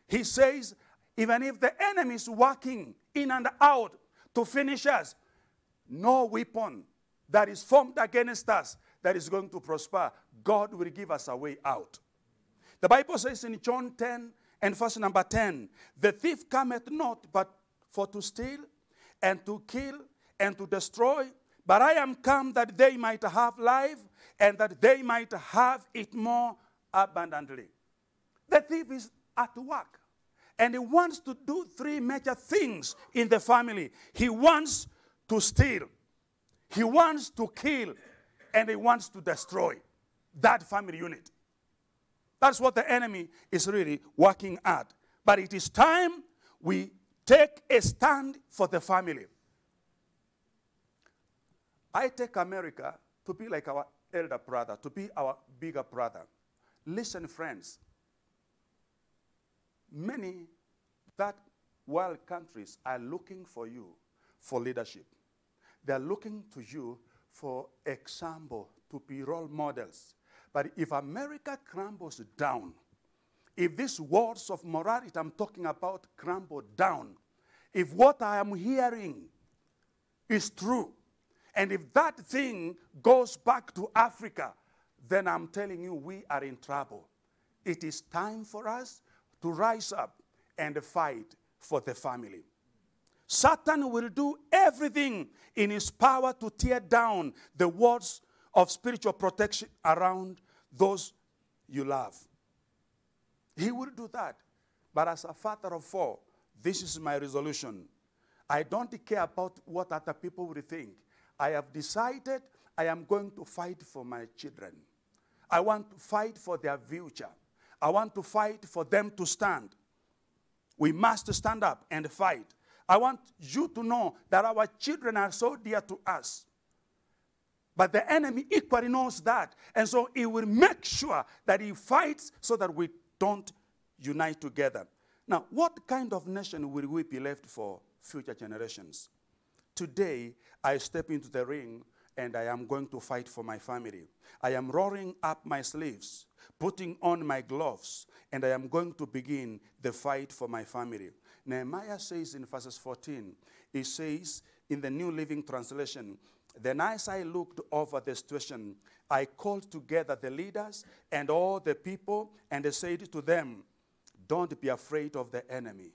He says, even if the enemy is working in and out to finish us, no weapon that is formed against us that is going to prosper, God will give us a way out. The Bible says in John 10 and verse number 10, the thief cometh not but for to steal and to kill and to destroy. But I am come that they might have life and that they might have it more abundantly. The thief is at work. And he wants to do three major things in the family. He wants to steal, he wants to kill, and he wants to destroy that family unit. That's what the enemy is really working at. But it is time we take a stand for the family. I take America to be like our elder brother, to be our bigger brother. Listen, friends. Many that world countries are looking for you for leadership. They're looking to you for example, to be role models. But if America crumbles down, if these words of morality I'm talking about crumble down, if what I am hearing is true, and if that thing goes back to Africa, then I'm telling you, we are in trouble. It is time for us to rise up and fight for the family. Satan will do everything in his power to tear down the walls of spiritual protection around those you love. He will do that. But as a father of four, this is my resolution. I don't care about what other people will think. I have decided I am going to fight for my children. I want to fight for their future. I want to fight for them to stand. We must stand up and fight. I want you to know that our children are so dear to us. But the enemy equally knows that. And so he will make sure that he fights so that we don't unite together. Now, what kind of nation will we be left for future generations? Today, I step into the ring and I am going to fight for my family. I am rolling up my sleeves, putting on my gloves, and I am going to begin the fight for my family. Nehemiah says in verses 14, he says in the New Living Translation, Then, as I looked over the situation, I called together the leaders and all the people, and I said to them, Don't be afraid of the enemy.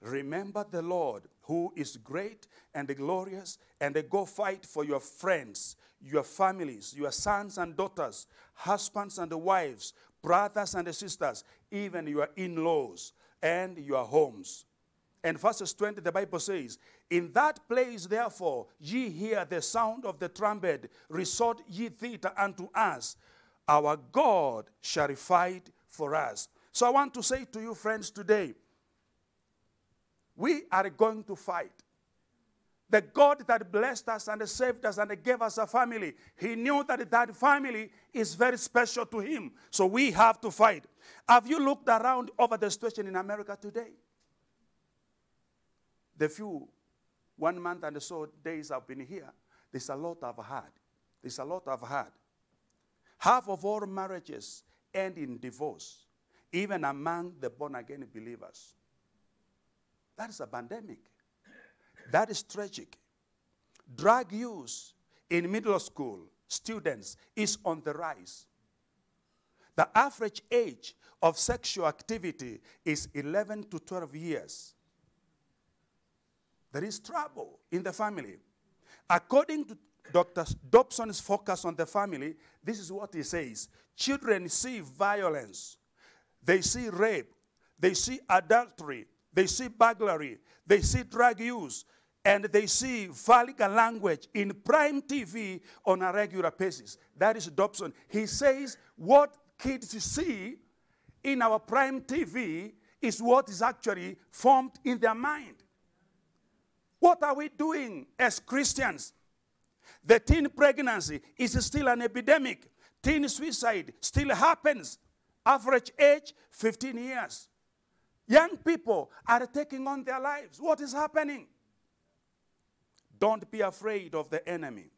Remember the Lord, who is great and glorious, and go fight for your friends, your families, your sons and daughters, husbands and wives, brothers and sisters, even your in laws and your homes. And verses 20, the Bible says, In that place, therefore, ye hear the sound of the trumpet, resort ye thither unto us. Our God shall fight for us. So I want to say to you, friends, today, we are going to fight. The God that blessed us and saved us and gave us a family, He knew that that family is very special to Him. So we have to fight. Have you looked around over the situation in America today? The few, one month and so days I've been here, there's a lot I've had. There's a lot I've had. Half of all marriages end in divorce, even among the born again believers. That is a pandemic. That is tragic. Drug use in middle school students is on the rise. The average age of sexual activity is 11 to 12 years. There is trouble in the family. According to Dr. Dobson's focus on the family, this is what he says Children see violence, they see rape, they see adultery, they see burglary, they see drug use, and they see vulgar language in prime TV on a regular basis. That is Dobson. He says what kids see in our prime TV is what is actually formed in their mind. What are we doing as Christians? The teen pregnancy is still an epidemic. Teen suicide still happens. Average age 15 years. Young people are taking on their lives. What is happening? Don't be afraid of the enemy.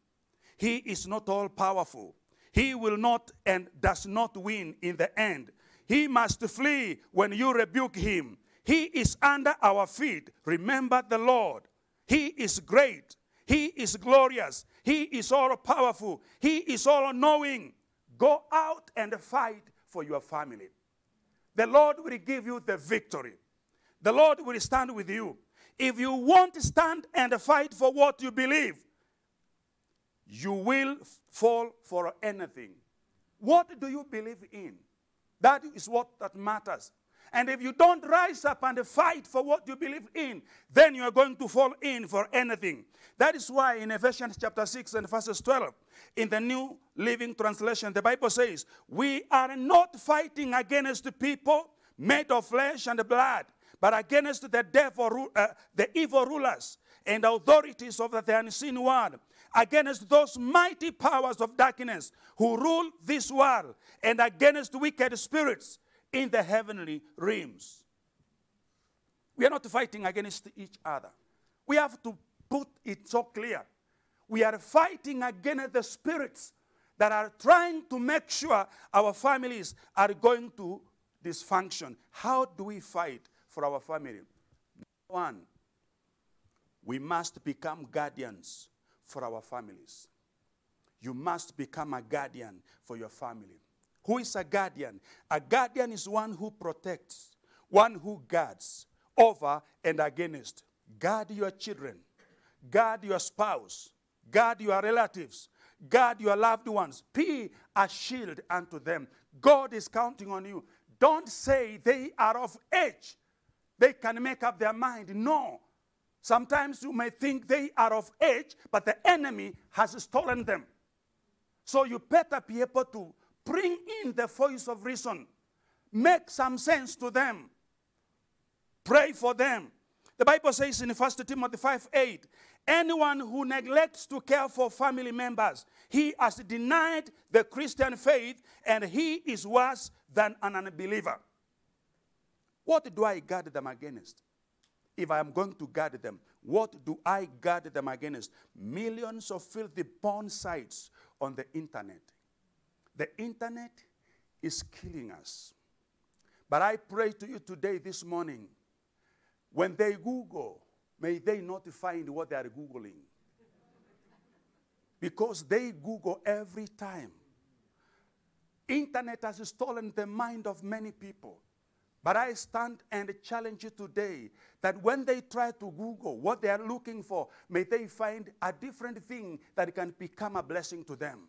He is not all powerful. He will not and does not win in the end. He must flee when you rebuke him. He is under our feet. Remember the Lord. He is great. He is glorious. He is all powerful. He is all knowing. Go out and fight for your family. The Lord will give you the victory. The Lord will stand with you. If you won't stand and fight for what you believe, you will fall for anything. What do you believe in? That is what that matters. And if you don't rise up and fight for what you believe in, then you are going to fall in for anything. That is why in Ephesians chapter 6 and verses 12, in the New Living Translation, the Bible says, We are not fighting against people made of flesh and blood, but against the devil, uh, the evil rulers and authorities of the unseen world, against those mighty powers of darkness who rule this world, and against wicked spirits in the heavenly realms. We are not fighting against each other. We have to put it so clear. We are fighting against the spirits that are trying to make sure our families are going to dysfunction. How do we fight for our family? One, we must become guardians for our families. You must become a guardian for your family. Who is a guardian? A guardian is one who protects, one who guards over and against. Guard your children, guard your spouse, guard your relatives, guard your loved ones. Be a shield unto them. God is counting on you. Don't say they are of age. They can make up their mind. No. Sometimes you may think they are of age, but the enemy has stolen them. So you better be able to bring in the voice of reason, make some sense to them, pray for them. The Bible says in 1 Timothy 5 8, anyone who neglects to care for family members, he has denied the Christian faith and he is worse than an unbeliever. What do I guard them against? If I am going to guard them, what do I guard them against? Millions of filthy porn sites on the internet. The internet is killing us. But I pray to you today, this morning, when they Google, may they not find what they are Googling. because they Google every time. Internet has stolen the mind of many people. But I stand and challenge you today that when they try to Google what they are looking for, may they find a different thing that can become a blessing to them.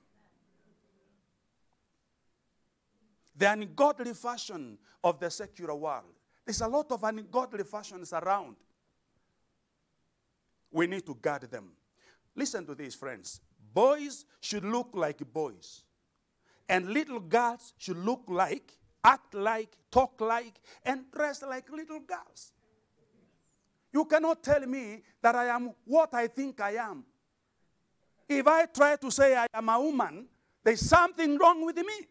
The ungodly fashion of the secular world. There's a lot of ungodly fashions around. We need to guard them. Listen to this, friends. Boys should look like boys, and little girls should look like, act like, talk like, and dress like little girls. You cannot tell me that I am what I think I am. If I try to say I am a woman, there's something wrong with me.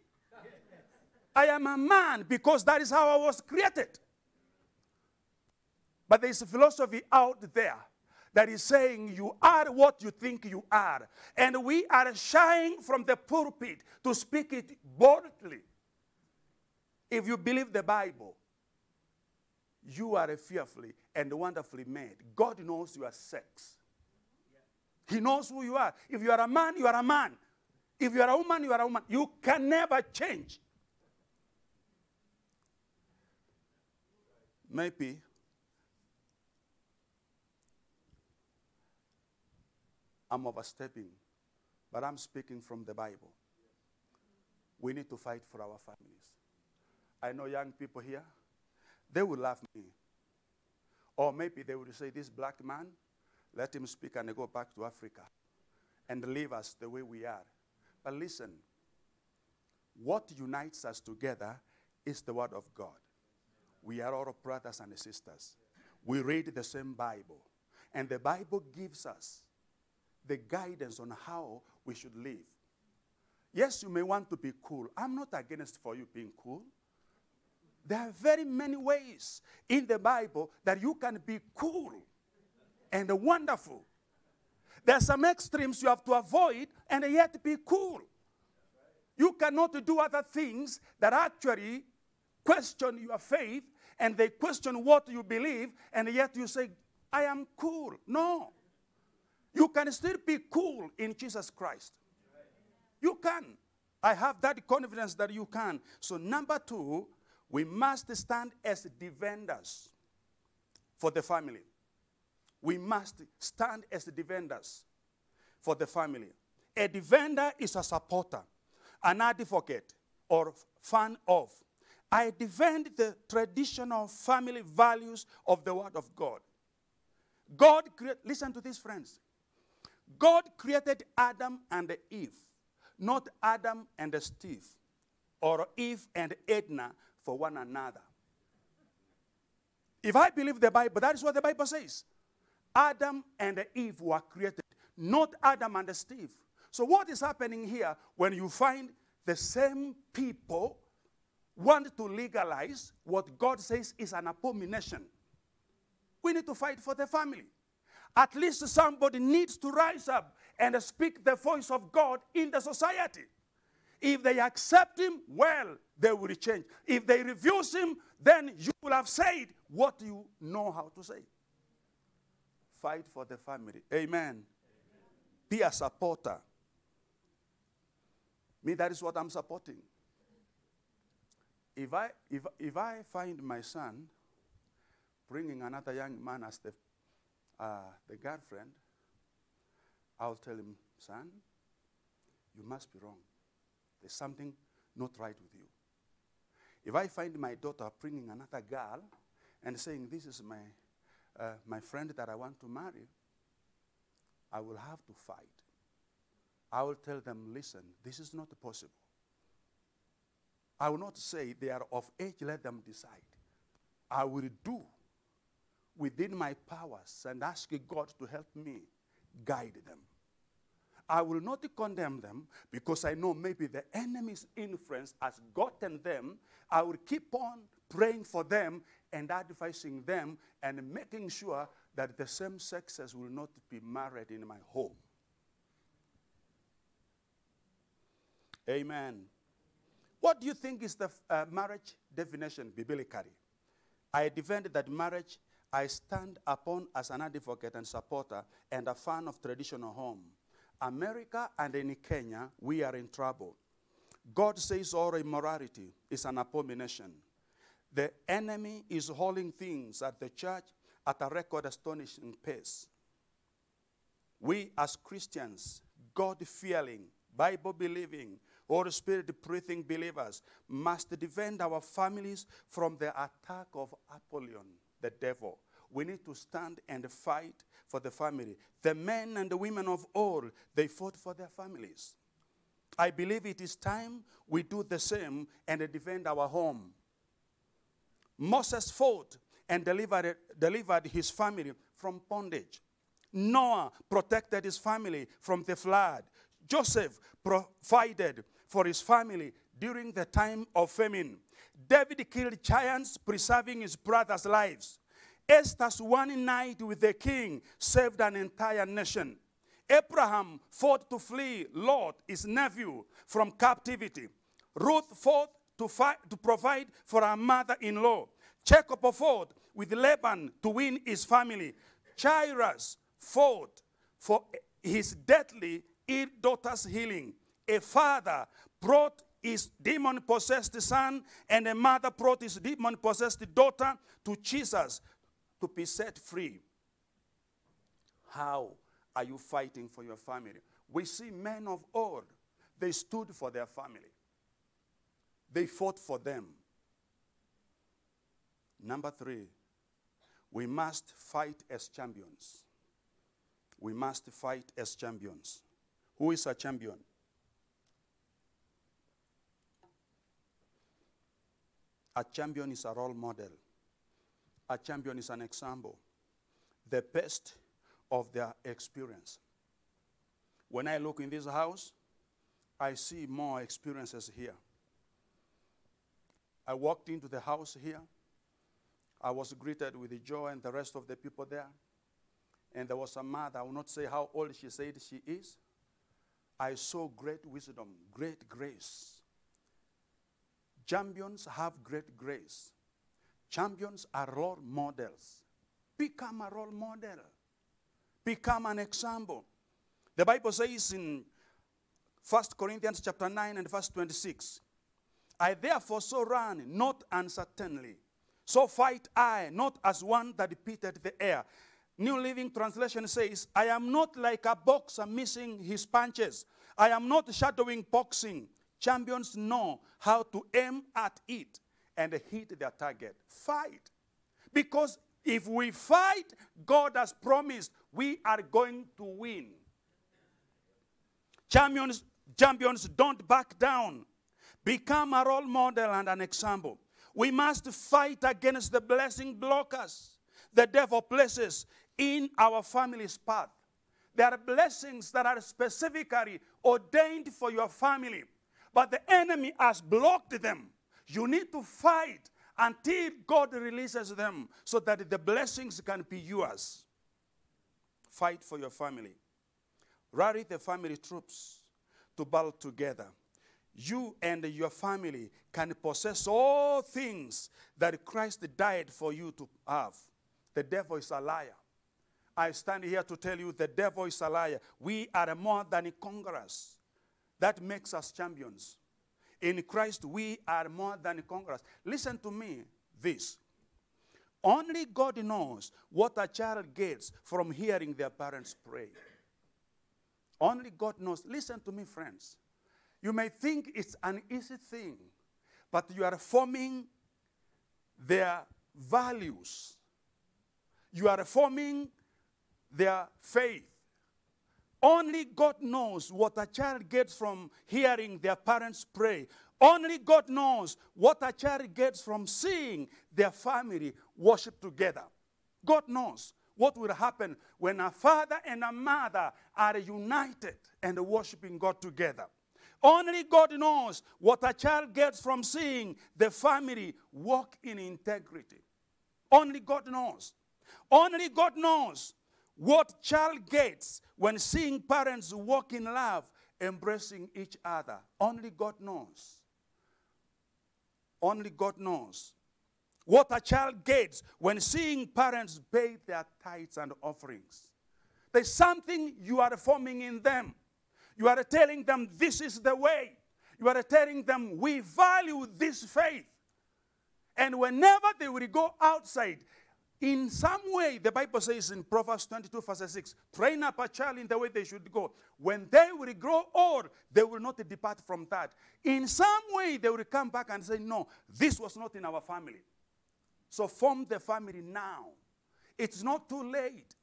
I am a man because that is how I was created. But there's a philosophy out there that is saying you are what you think you are. And we are shying from the pulpit to speak it boldly. If you believe the Bible, you are a fearfully and wonderfully made. God knows your sex. He knows who you are. If you are a man, you are a man. If you are a woman, you are a woman. You can never change. Maybe I'm overstepping, but I'm speaking from the Bible. We need to fight for our families. I know young people here, they will love me. Or maybe they will say, This black man, let him speak and go back to Africa and leave us the way we are. But listen, what unites us together is the Word of God. We are all brothers and sisters. We read the same Bible. And the Bible gives us the guidance on how we should live. Yes, you may want to be cool. I'm not against for you being cool. There are very many ways in the Bible that you can be cool and wonderful. There are some extremes you have to avoid and yet be cool. You cannot do other things that actually question your faith and they question what you believe and yet you say, I am cool. No. You can still be cool in Jesus Christ. You can. I have that confidence that you can. So, number two, we must stand as defenders for the family. We must stand as defenders for the family. A defender is a supporter, an advocate, or fan of. I defend the traditional family values of the Word of God. God, listen to this, friends. God created Adam and Eve, not Adam and Steve, or Eve and Edna for one another. If I believe the Bible, that is what the Bible says. Adam and Eve were created, not Adam and Steve. So, what is happening here when you find the same people want to legalize what God says is an abomination? We need to fight for the family. At least somebody needs to rise up and speak the voice of God in the society. If they accept him, well, they will change. If they refuse him, then you will have said what you know how to say. Fight for the family. Amen. Amen. Be a supporter. Me, that is what I'm supporting. If I, if, if I find my son bringing another young man as the uh, the girlfriend, I'll tell him, son, you must be wrong. There's something not right with you. If I find my daughter bringing another girl and saying, This is my, uh, my friend that I want to marry, I will have to fight. I will tell them, Listen, this is not possible. I will not say they are of age, let them decide. I will do within my powers and ask God to help me guide them. I will not condemn them because I know maybe the enemy's influence has gotten them. I will keep on praying for them and advising them and making sure that the same sexes will not be married in my home. Amen. What do you think is the uh, marriage definition biblically? I defend that marriage I stand upon as an advocate and supporter and a fan of traditional home. America and in Kenya, we are in trouble. God says all immorality is an abomination. The enemy is hauling things at the church at a record astonishing pace. We as Christians, God fearing, Bible believing, Holy Spirit breathing believers must defend our families from the attack of Apollyon, the devil. We need to stand and fight for the family. The men and the women of old, they fought for their families. I believe it is time we do the same and defend our home. Moses fought and delivered, delivered his family from bondage. Noah protected his family from the flood. Joseph provided for his family during the time of famine. David killed giants, preserving his brothers' lives. Esther's one night with the king saved an entire nation. Abraham fought to flee Lot, his nephew, from captivity. Ruth fought to, to provide for her mother in law. Jacob fought with Laban to win his family. Jairus fought for his deadly ill daughter's healing. A father brought his demon possessed son, and a mother brought his demon possessed daughter to Jesus to be set free. How are you fighting for your family? We see men of old, they stood for their family, they fought for them. Number three, we must fight as champions. We must fight as champions. Who is a champion? A champion is a role model. A champion is an example. The best of their experience. When I look in this house, I see more experiences here. I walked into the house here. I was greeted with joy and the rest of the people there. And there was a mother, I will not say how old she said she is. I saw great wisdom, great grace. Champions have great grace. Champions are role models. Become a role model. Become an example. The Bible says in 1 Corinthians chapter 9 and verse 26, I therefore so run, not uncertainly. So fight I, not as one that repeated the air. New Living Translation says, I am not like a boxer missing his punches. I am not shadowing boxing. Champions know how to aim at it and hit their target. Fight. Because if we fight, God has promised we are going to win. Champions, champions don't back down. Become a role model and an example. We must fight against the blessing blockers the devil places in our family's path. There are blessings that are specifically ordained for your family, but the enemy has blocked them. You need to fight until God releases them so that the blessings can be yours. Fight for your family. Rally the family troops to battle together. You and your family can possess all things that Christ died for you to have. The devil is a liar. I stand here to tell you the devil is a liar. We are more than conquerors. That makes us champions. In Christ, we are more than conquerors. Listen to me this. Only God knows what a child gets from hearing their parents pray. Only God knows. Listen to me, friends. You may think it's an easy thing, but you are forming their values. You are forming their faith. Only God knows what a child gets from hearing their parents pray. Only God knows what a child gets from seeing their family worship together. God knows what will happen when a father and a mother are united and worshiping God together. Only God knows what a child gets from seeing the family walk in integrity. Only God knows. Only God knows what child gets when seeing parents walk in love, embracing each other. Only God knows. Only God knows. What a child gets when seeing parents pay their tithes and offerings. There's something you are forming in them. You are telling them this is the way. You are telling them we value this faith. And whenever they will go outside, in some way, the Bible says in Proverbs 22, verse 6, train up a child in the way they should go. When they will grow old, they will not depart from that. In some way, they will come back and say, No, this was not in our family. So form the family now. It's not too late.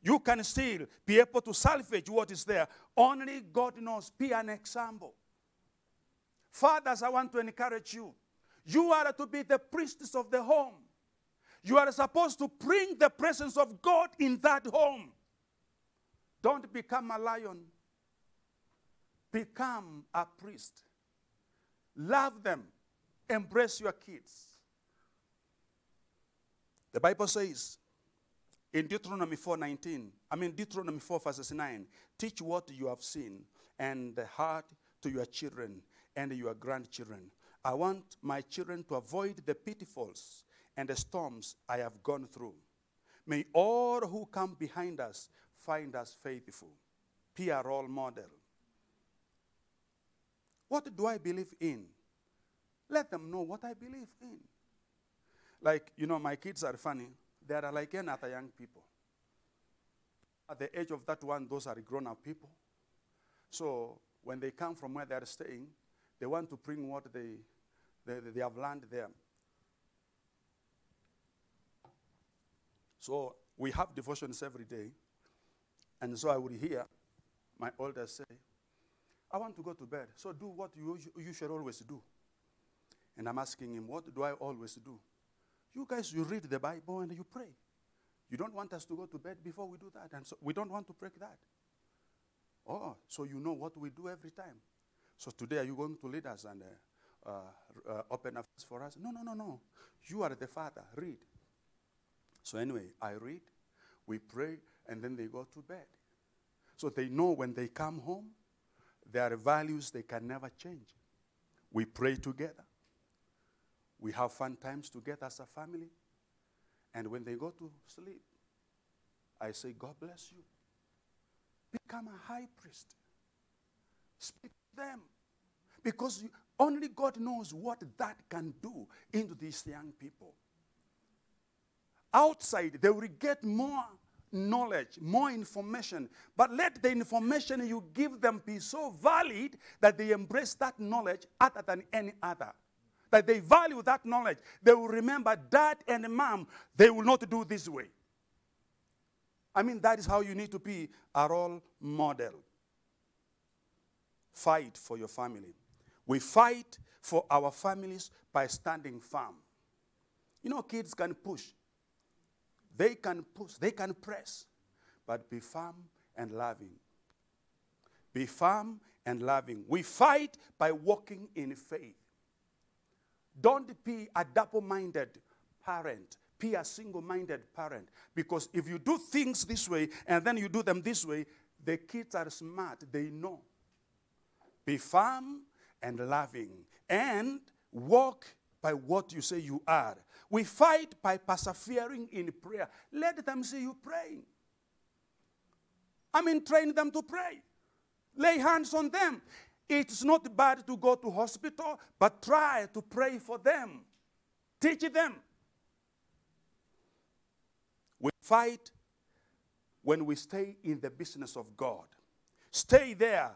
You can still be able to salvage what is there. Only God knows. Be an example. Fathers, I want to encourage you. You are to be the priestess of the home. You are supposed to bring the presence of God in that home. Don't become a lion, become a priest. Love them, embrace your kids. The Bible says in Deuteronomy 4:19, I mean Deuteronomy 4 verses 9, teach what you have seen and the heart to your children and your grandchildren. I want my children to avoid the pitfalls and the storms I have gone through. May all who come behind us find us faithful. A role model. What do I believe in? Let them know what I believe in. Like, you know, my kids are funny. They are like any other young people. At the age of that one, those are grown up people. So when they come from where they are staying, they want to bring what they, they, they have learned there. So we have devotions every day. And so I would hear my elders say, I want to go to bed. So do what you, you should always do. And I'm asking him, What do I always do? You guys, you read the Bible and you pray. You don't want us to go to bed before we do that. And so we don't want to break that. Oh, so you know what we do every time. So today, are you going to lead us and uh, uh, open up for us? No, no, no, no. You are the Father. Read. So anyway, I read, we pray, and then they go to bed. So they know when they come home, there are values they can never change. We pray together. We have fun times together as a family. And when they go to sleep, I say, God bless you. Become a high priest. Speak to them. Because only God knows what that can do into these young people. Outside, they will get more knowledge, more information. But let the information you give them be so valid that they embrace that knowledge other than any other that they value that knowledge. They will remember dad and mom, they will not do this way. I mean, that is how you need to be a role model. Fight for your family. We fight for our families by standing firm. You know, kids can push, they can push, they can press, but be firm and loving. Be firm and loving. We fight by walking in faith. Don't be a double minded parent. Be a single minded parent. Because if you do things this way and then you do them this way, the kids are smart. They know. Be firm and loving and walk by what you say you are. We fight by persevering in prayer. Let them see you praying. I mean, train them to pray. Lay hands on them. It's not bad to go to hospital, but try to pray for them. Teach them. We fight when we stay in the business of God. Stay there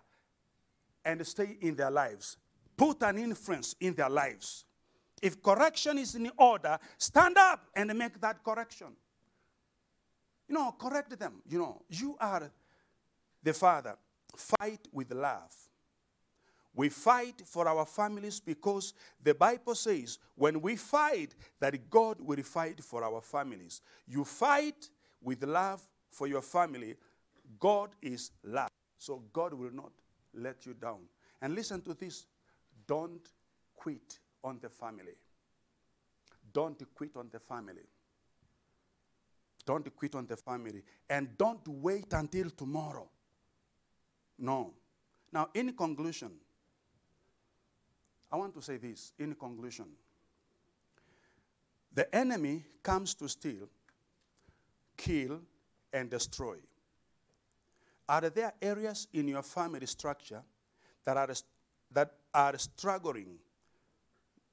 and stay in their lives. Put an influence in their lives. If correction is in order, stand up and make that correction. You know, correct them. You know, you are the father. Fight with love. We fight for our families because the Bible says when we fight, that God will fight for our families. You fight with love for your family. God is love. So God will not let you down. And listen to this don't quit on the family. Don't quit on the family. Don't quit on the family. And don't wait until tomorrow. No. Now, in conclusion, I want to say this in conclusion. The enemy comes to steal, kill, and destroy. Are there areas in your family structure that are, that are struggling,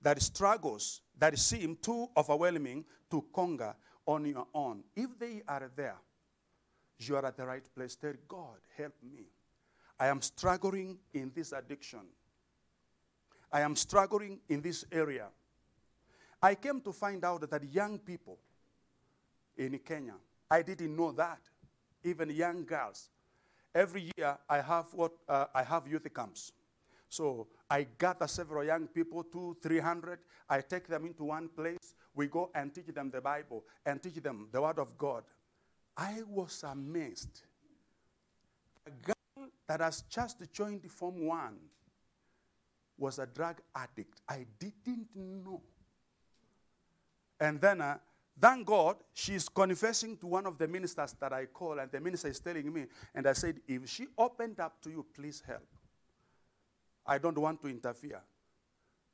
that struggles, that seem too overwhelming to conquer on your own? If they are there, you are at the right place. Tell God, help me. I am struggling in this addiction. I am struggling in this area. I came to find out that young people in Kenya, I didn't know that, even young girls. Every year I have what uh, I have youth camps. So I gather several young people, two, three hundred. I take them into one place. We go and teach them the Bible and teach them the Word of God. I was amazed. A girl that has just joined Form 1 was a drug addict. I didn't know. And then, uh, thank God, she's confessing to one of the ministers that I call, and the minister is telling me, and I said, if she opened up to you, please help. I don't want to interfere.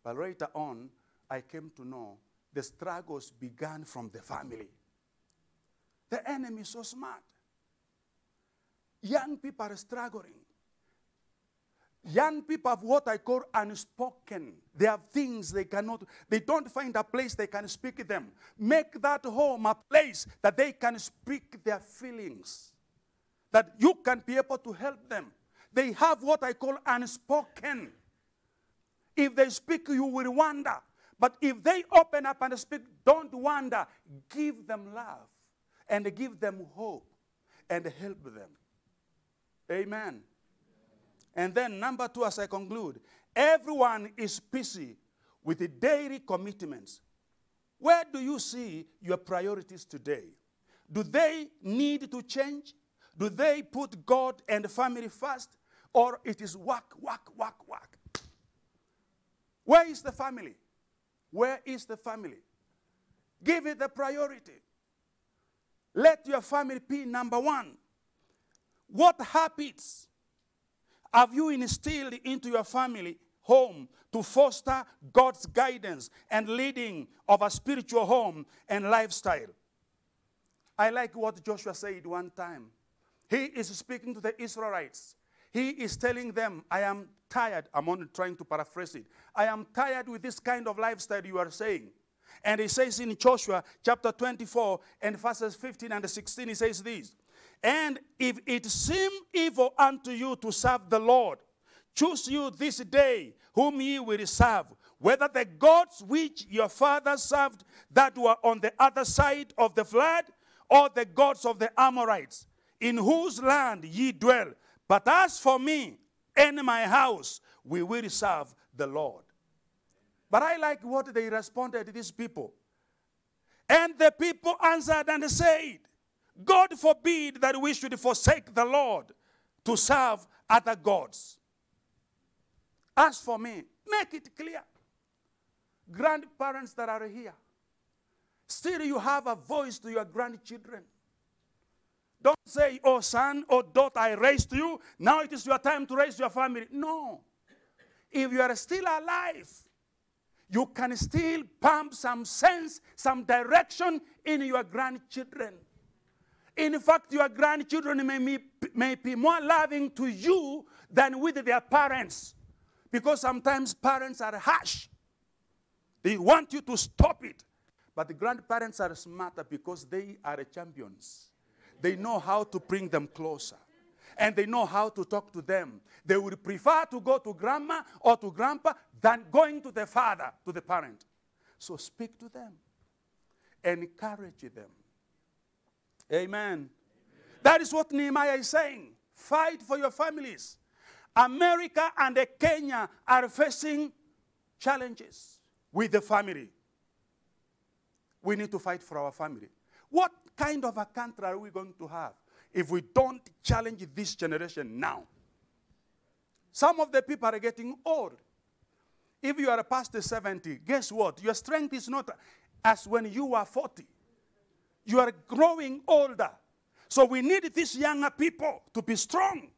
But later on, I came to know the struggles began from the family. The enemy is so smart. Young people are struggling. Young people have what I call unspoken. They have things they cannot, they don't find a place they can speak them. Make that home a place that they can speak their feelings, that you can be able to help them. They have what I call unspoken. If they speak, you will wonder. But if they open up and speak, don't wonder. Give them love and give them hope and help them. Amen. And then, number two, as I conclude, everyone is busy with the daily commitments. Where do you see your priorities today? Do they need to change? Do they put God and family first? Or it is work, work, work, work? Where is the family? Where is the family? Give it the priority. Let your family be number one. What habits have you instilled into your family home to foster God's guidance and leading of a spiritual home and lifestyle? I like what Joshua said one time. He is speaking to the Israelites. He is telling them, I am tired. I'm only trying to paraphrase it. I am tired with this kind of lifestyle you are saying. And he says in Joshua chapter 24 and verses 15 and 16, he says this And if it seem evil unto you to serve the Lord, choose you this day whom ye will serve, whether the gods which your fathers served that were on the other side of the flood, or the gods of the Amorites, in whose land ye dwell. But as for me and my house, we will serve the Lord. But I like what they responded to these people. And the people answered and said, God forbid that we should forsake the Lord to serve other gods. As for me, make it clear. Grandparents that are here, still you have a voice to your grandchildren. Don't say, oh, son or daughter, I raised you. Now it is your time to raise your family. No. If you are still alive, you can still pump some sense, some direction in your grandchildren. In fact, your grandchildren may be, may be more loving to you than with their parents. Because sometimes parents are harsh. They want you to stop it. But the grandparents are smarter because they are champions. They know how to bring them closer and they know how to talk to them. They would prefer to go to grandma or to grandpa than going to the father, to the parent. So speak to them, encourage them. Amen. Amen. That is what Nehemiah is saying. Fight for your families. America and Kenya are facing challenges with the family. We need to fight for our family. What kind of a country are we going to have if we don't challenge this generation now. Some of the people are getting old. If you are past the 70, guess what? Your strength is not as when you were 40. You are growing older. So we need these younger people to be strong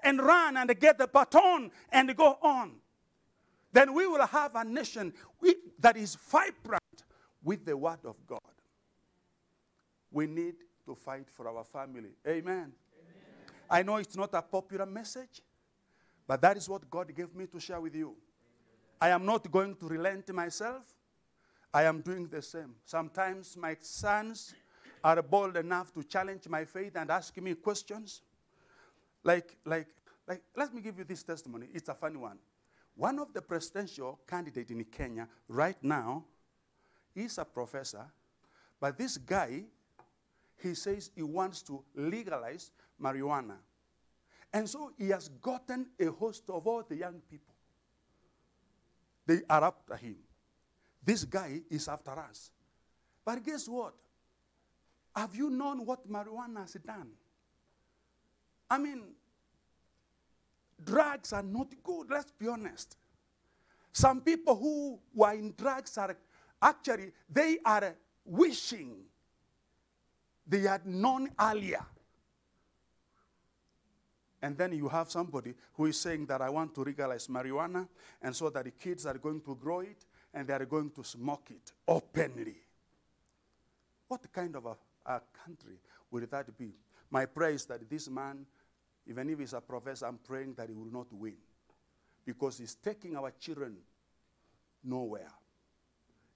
and run and get the baton and go on. Then we will have a nation that is vibrant with the Word of God. We need to fight for our family. Amen. Amen. I know it's not a popular message, but that is what God gave me to share with you. I am not going to relent myself. I am doing the same. Sometimes my sons are bold enough to challenge my faith and ask me questions. Like, like, like, let me give you this testimony. It's a funny one. One of the presidential candidates in Kenya right now is a professor, but this guy, he says he wants to legalize marijuana. And so he has gotten a host of all the young people. They are after him. This guy is after us. But guess what? Have you known what marijuana has done? I mean, drugs are not good, let's be honest. Some people who were in drugs are actually, they are wishing they had known earlier. And then you have somebody who is saying that I want to legalize marijuana, and so that the kids are going to grow it and they are going to smoke it openly. What kind of a, a country would that be? My prayer is that this man, even if he's a professor, I'm praying that he will not win because he's taking our children nowhere.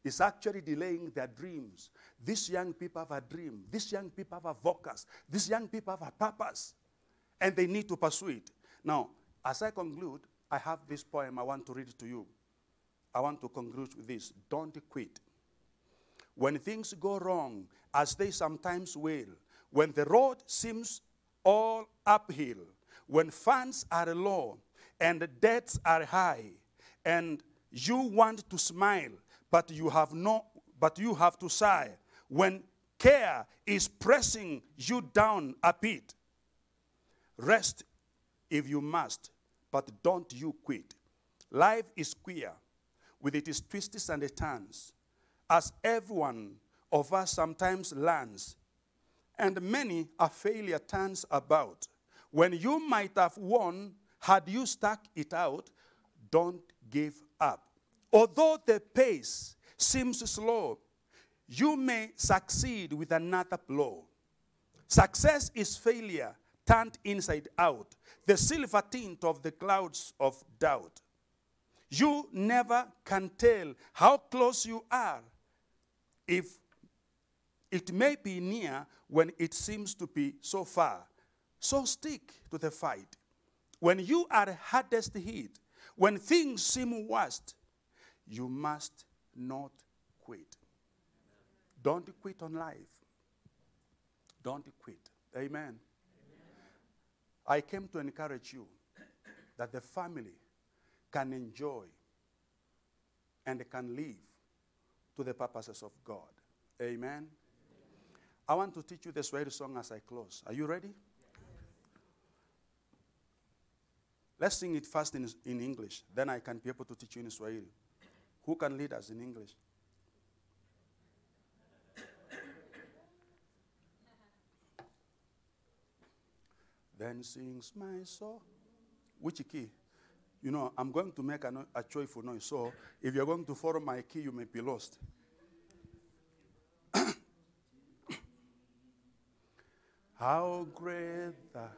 It's actually delaying their dreams. These young people have a dream. These young people have a focus. These young people have a purpose. And they need to pursue it. Now, as I conclude, I have this poem I want to read to you. I want to conclude with this Don't quit. When things go wrong, as they sometimes will, when the road seems all uphill, when funds are low and debts are high, and you want to smile, but you have no but you have to sigh. When care is pressing you down a pit, rest if you must, but don't you quit. Life is queer with its twists and turns, as everyone of us sometimes learns, and many a failure turns about. When you might have won, had you stuck it out, don't give up. Although the pace seems slow, you may succeed with another blow. Success is failure turned inside out, the silver tint of the clouds of doubt. You never can tell how close you are if it may be near when it seems to be so far. So stick to the fight. When you are hardest hit, when things seem worst, you must not quit. Don't quit on life. Don't quit. Amen. I came to encourage you that the family can enjoy and can live to the purposes of God. Amen. I want to teach you the Swahili song as I close. Are you ready? Let's sing it first in, in English. Then I can be able to teach you in Swahili. Who can lead us in English? then sings my soul. Which key? You know, I'm going to make a, no- a joyful noise. So if you're going to follow my key, you may be lost. How great thou,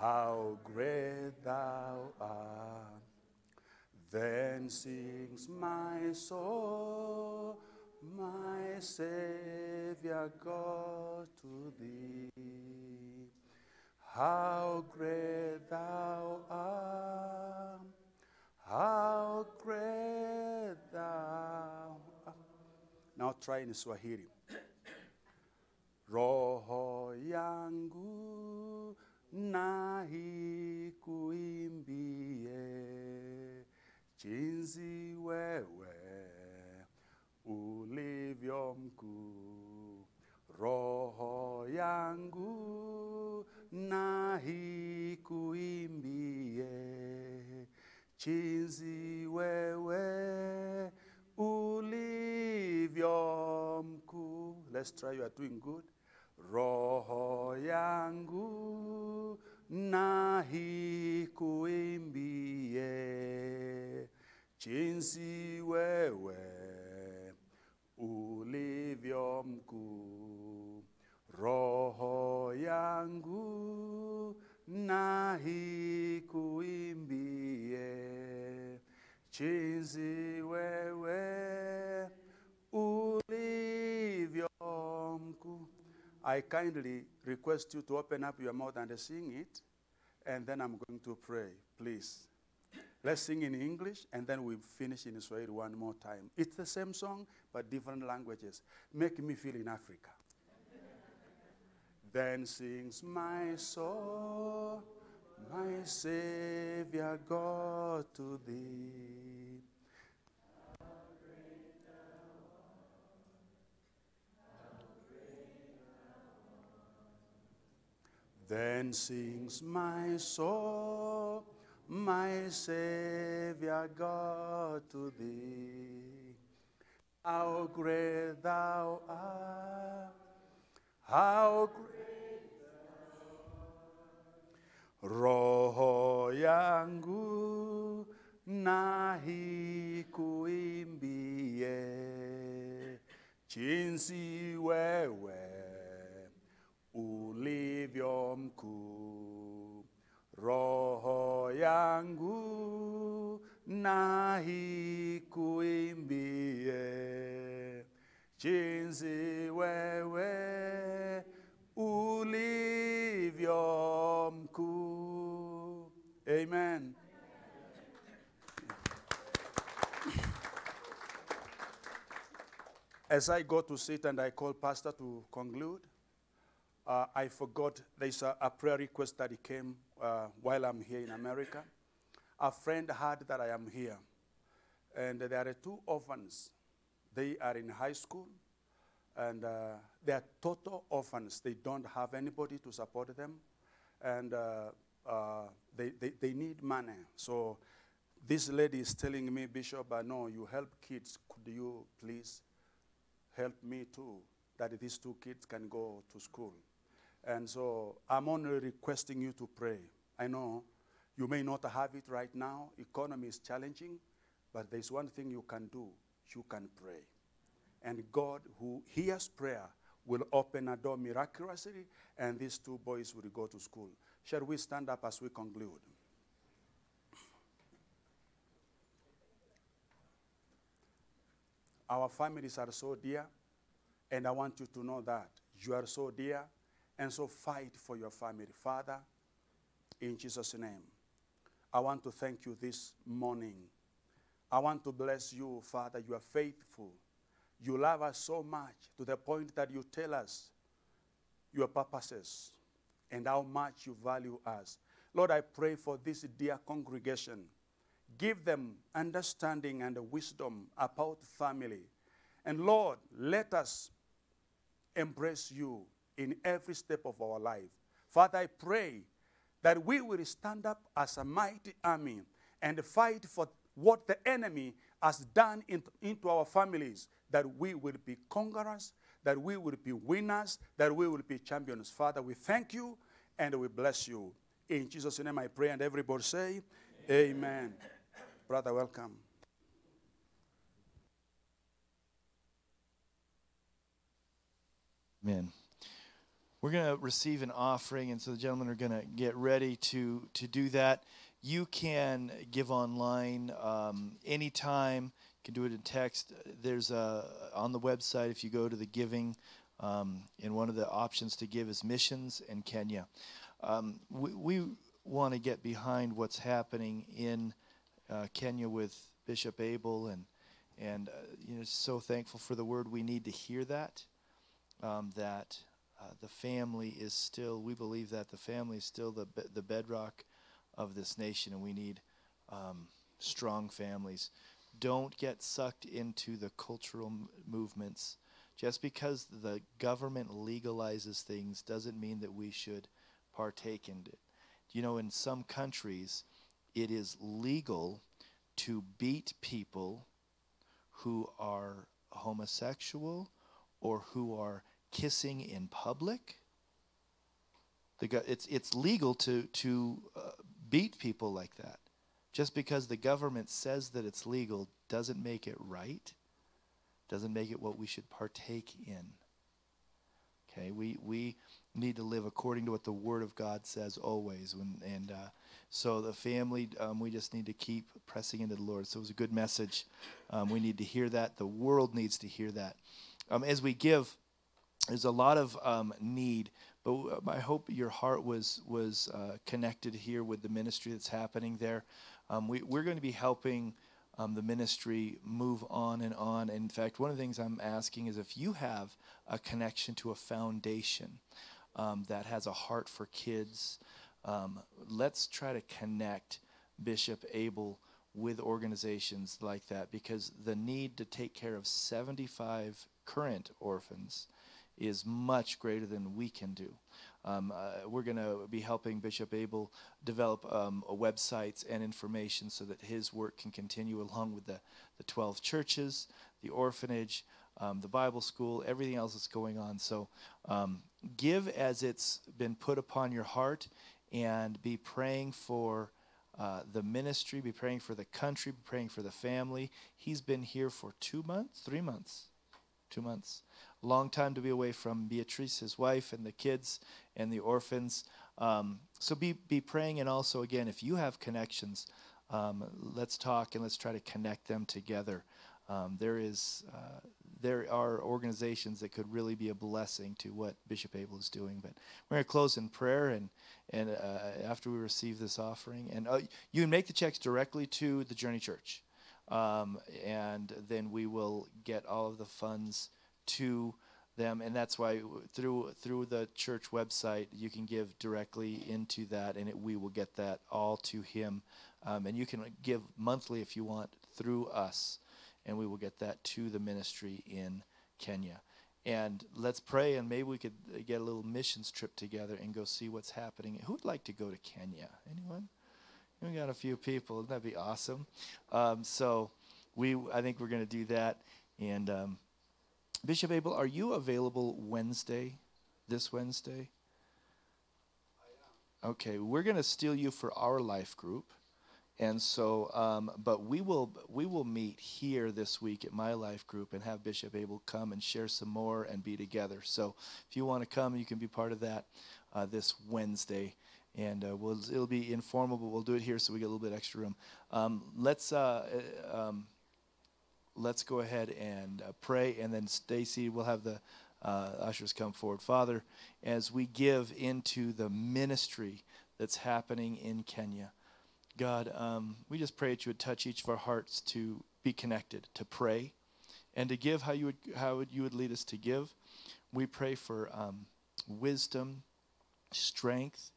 how great thou art. Then sings my soul, my Savior God to thee. How great thou art, how great thou art. Now try in Swahili. Roho yangu na ikuimbie jinsi wewe ulivyo mkuu. Roho yangu na ikuimbie jinsi wewe ulivyo mkuu. Let's try, you are doing good. Roho yangu na ikuimbie jinsi wewe ulivyo mkuu. Roho yangu yangu nahi kuimbie jinsi wewe ulivyo mkuu. I kindly request you to open up your mouth and sing it, and then I'm going to pray, please. Let's sing in English, and then we finish in Swahili one more time. It's the same song, but different languages. Make me feel in Africa. then sings my soul, my Savior God to thee. Then sings my soul, my Savior God to thee. How great thou art, how great Roho yangu nahi kuimbie jinsi wewe ulivyo mkuu. Roho yangu nahi kuimbie jinsi wewe ulivyo mkuu. Amen. As I go to sit and I call Pastor to conclude, uh, I forgot there's a, a prayer request that he came uh, while I'm here in America. A friend heard that I am here, and there are two orphans. They are in high school, and uh, they are total orphans. They don't have anybody to support them, and uh, uh, they, they, they need money. So this lady is telling me, Bishop, I know you help kids. Could you please help me too, that these two kids can go to school? And so I'm only requesting you to pray. I know you may not have it right now, economy is challenging, but there's one thing you can do you can pray. And God, who hears prayer, will open a door miraculously, and these two boys will go to school. Shall we stand up as we conclude? Our families are so dear, and I want you to know that you are so dear, and so fight for your family. Father, in Jesus' name, I want to thank you this morning. I want to bless you, Father. You are faithful. You love us so much to the point that you tell us your purposes and how much you value us. Lord, I pray for this dear congregation. Give them understanding and wisdom about family. And Lord, let us embrace you in every step of our life. Father, I pray that we will stand up as a mighty army and fight for what the enemy has done in- into our families, that we will be conquerors, that we will be winners, that we will be champions. Father, we thank you and we bless you. In Jesus' name I pray, and everybody say, Amen. Brother, welcome. Amen. We're going to receive an offering, and so the gentlemen are going to get ready to, to do that. You can give online um, anytime. You can do it in text. There's a on the website. If you go to the giving, um, and one of the options to give is missions in Kenya. Um, we we want to get behind what's happening in uh, Kenya with Bishop Abel, and and uh, you know so thankful for the word. We need to hear that um, that uh, the family is still, we believe that the family is still the, the bedrock of this nation, and we need um, strong families. Don't get sucked into the cultural m- movements. Just because the government legalizes things doesn't mean that we should partake in it. You know, in some countries, it is legal to beat people who are homosexual or who are kissing in public. The it's it's legal to to uh, beat people like that. Just because the government says that it's legal doesn't make it right. Doesn't make it what we should partake in. Okay, we we need to live according to what the Word of God says always. When, and uh, so the family, um, we just need to keep pressing into the Lord. So it was a good message. Um, we need to hear that. The world needs to hear that. Um, as we give, there's a lot of um, need, but I hope your heart was was uh, connected here with the ministry that's happening there. Um, we, we're going to be helping um, the ministry move on and on. In fact, one of the things I'm asking is if you have a connection to a foundation um, that has a heart for kids, um, let's try to connect Bishop Abel with organizations like that because the need to take care of 75 current orphans is much greater than we can do. Um, uh, we're going to be helping Bishop Abel develop um, websites and information so that his work can continue along with the, the 12 churches, the orphanage, um, the Bible school, everything else that's going on. So um, give as it's been put upon your heart and be praying for uh, the ministry, be praying for the country, be praying for the family. He's been here for two months, three months, two months. Long time to be away from Beatrice, his wife, and the kids and the orphans. Um, so be, be praying, and also, again, if you have connections, um, let's talk and let's try to connect them together. Um, there is uh, there are organizations that could really be a blessing to what Bishop Abel is doing. But we're going to close in prayer, and and uh, after we receive this offering, and uh, you can make the checks directly to the Journey Church, um, and then we will get all of the funds to them, and that's why through through the church website you can give directly into that, and it, we will get that all to him, um, and you can give monthly if you want through us and we will get that to the ministry in Kenya. And let's pray, and maybe we could uh, get a little missions trip together and go see what's happening. Who'd like to go to Kenya? Anyone? We got a few people. Wouldn't that be awesome? Um, so we, I think we're going to do that. And um, Bishop Abel, are you available Wednesday? This Wednesday? Okay, we're going to steal you for our life group. And so, um, but we will we will meet here this week at my life group and have Bishop Abel come and share some more and be together. So, if you want to come, you can be part of that uh, this Wednesday, and uh, we'll it'll be informal, but we'll do it here so we get a little bit extra room. Um, let's uh, uh um, let's go ahead and uh, pray, and then Stacy will have the uh, ushers come forward. Father, as we give into the ministry that's happening in Kenya. God, um, we just pray that you would touch each of our hearts to be connected, to pray, and to give how you would how you would lead us to give. We pray for um, wisdom, strength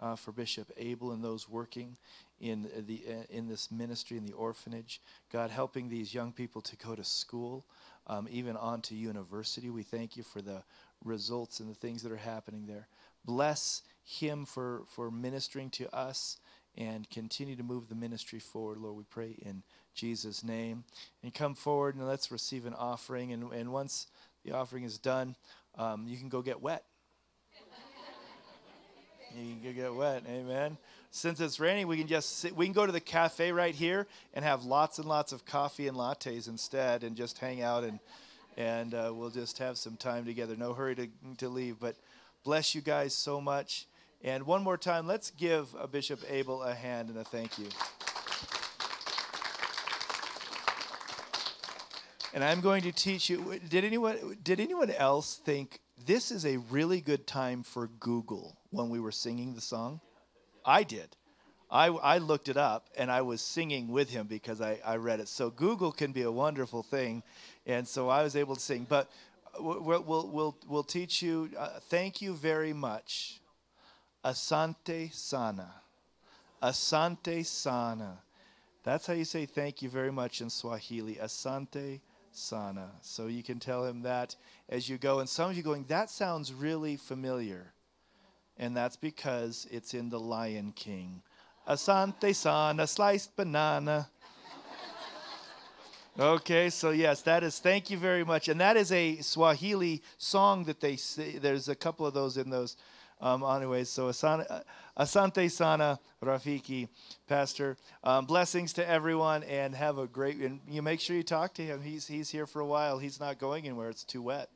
uh, for Bishop Abel and those working in the in this ministry in the orphanage. God, helping these young people to go to school, um, even on to university. We thank you for the results and the things that are happening there. Bless him for for ministering to us and continue to move the ministry forward, Lord. We pray in Jesus' name. And come forward and let's receive an offering. And, and once the offering is done, um, you can go get wet. You can get wet. Amen. Since it's raining, we can just sit, we can go to the cafe right here and have lots and lots of coffee and lattes instead, and just hang out and and uh, we'll just have some time together. No hurry to to leave, but bless you guys so much. And one more time, let's give uh, Bishop Abel a hand and a thank you. And I'm going to teach you. Did anyone, did anyone else think this is a really good time for Google when we were singing the song? I did. I, I looked it up and I was singing with him because I, I read it. So Google can be a wonderful thing. And so I was able to sing. But we'll, we'll, we'll, we'll teach you. Uh, thank you very much Asante sana. Asante sana. That's how you say thank you very much in Swahili. Asante sana. So you can tell him that as you go. And some of you going, that sounds really familiar. And that's because it's in The Lion King. Asante sana, sliced banana. Okay, so yes, that is thank you very much. And that is a Swahili song that they say. There's a couple of those in those um, anyways, so Asante, Asante Sana Rafiki, Pastor. Um, blessings to everyone and have a great, and you make sure you talk to him. He's, he's here for a while. He's not going anywhere. It's too wet.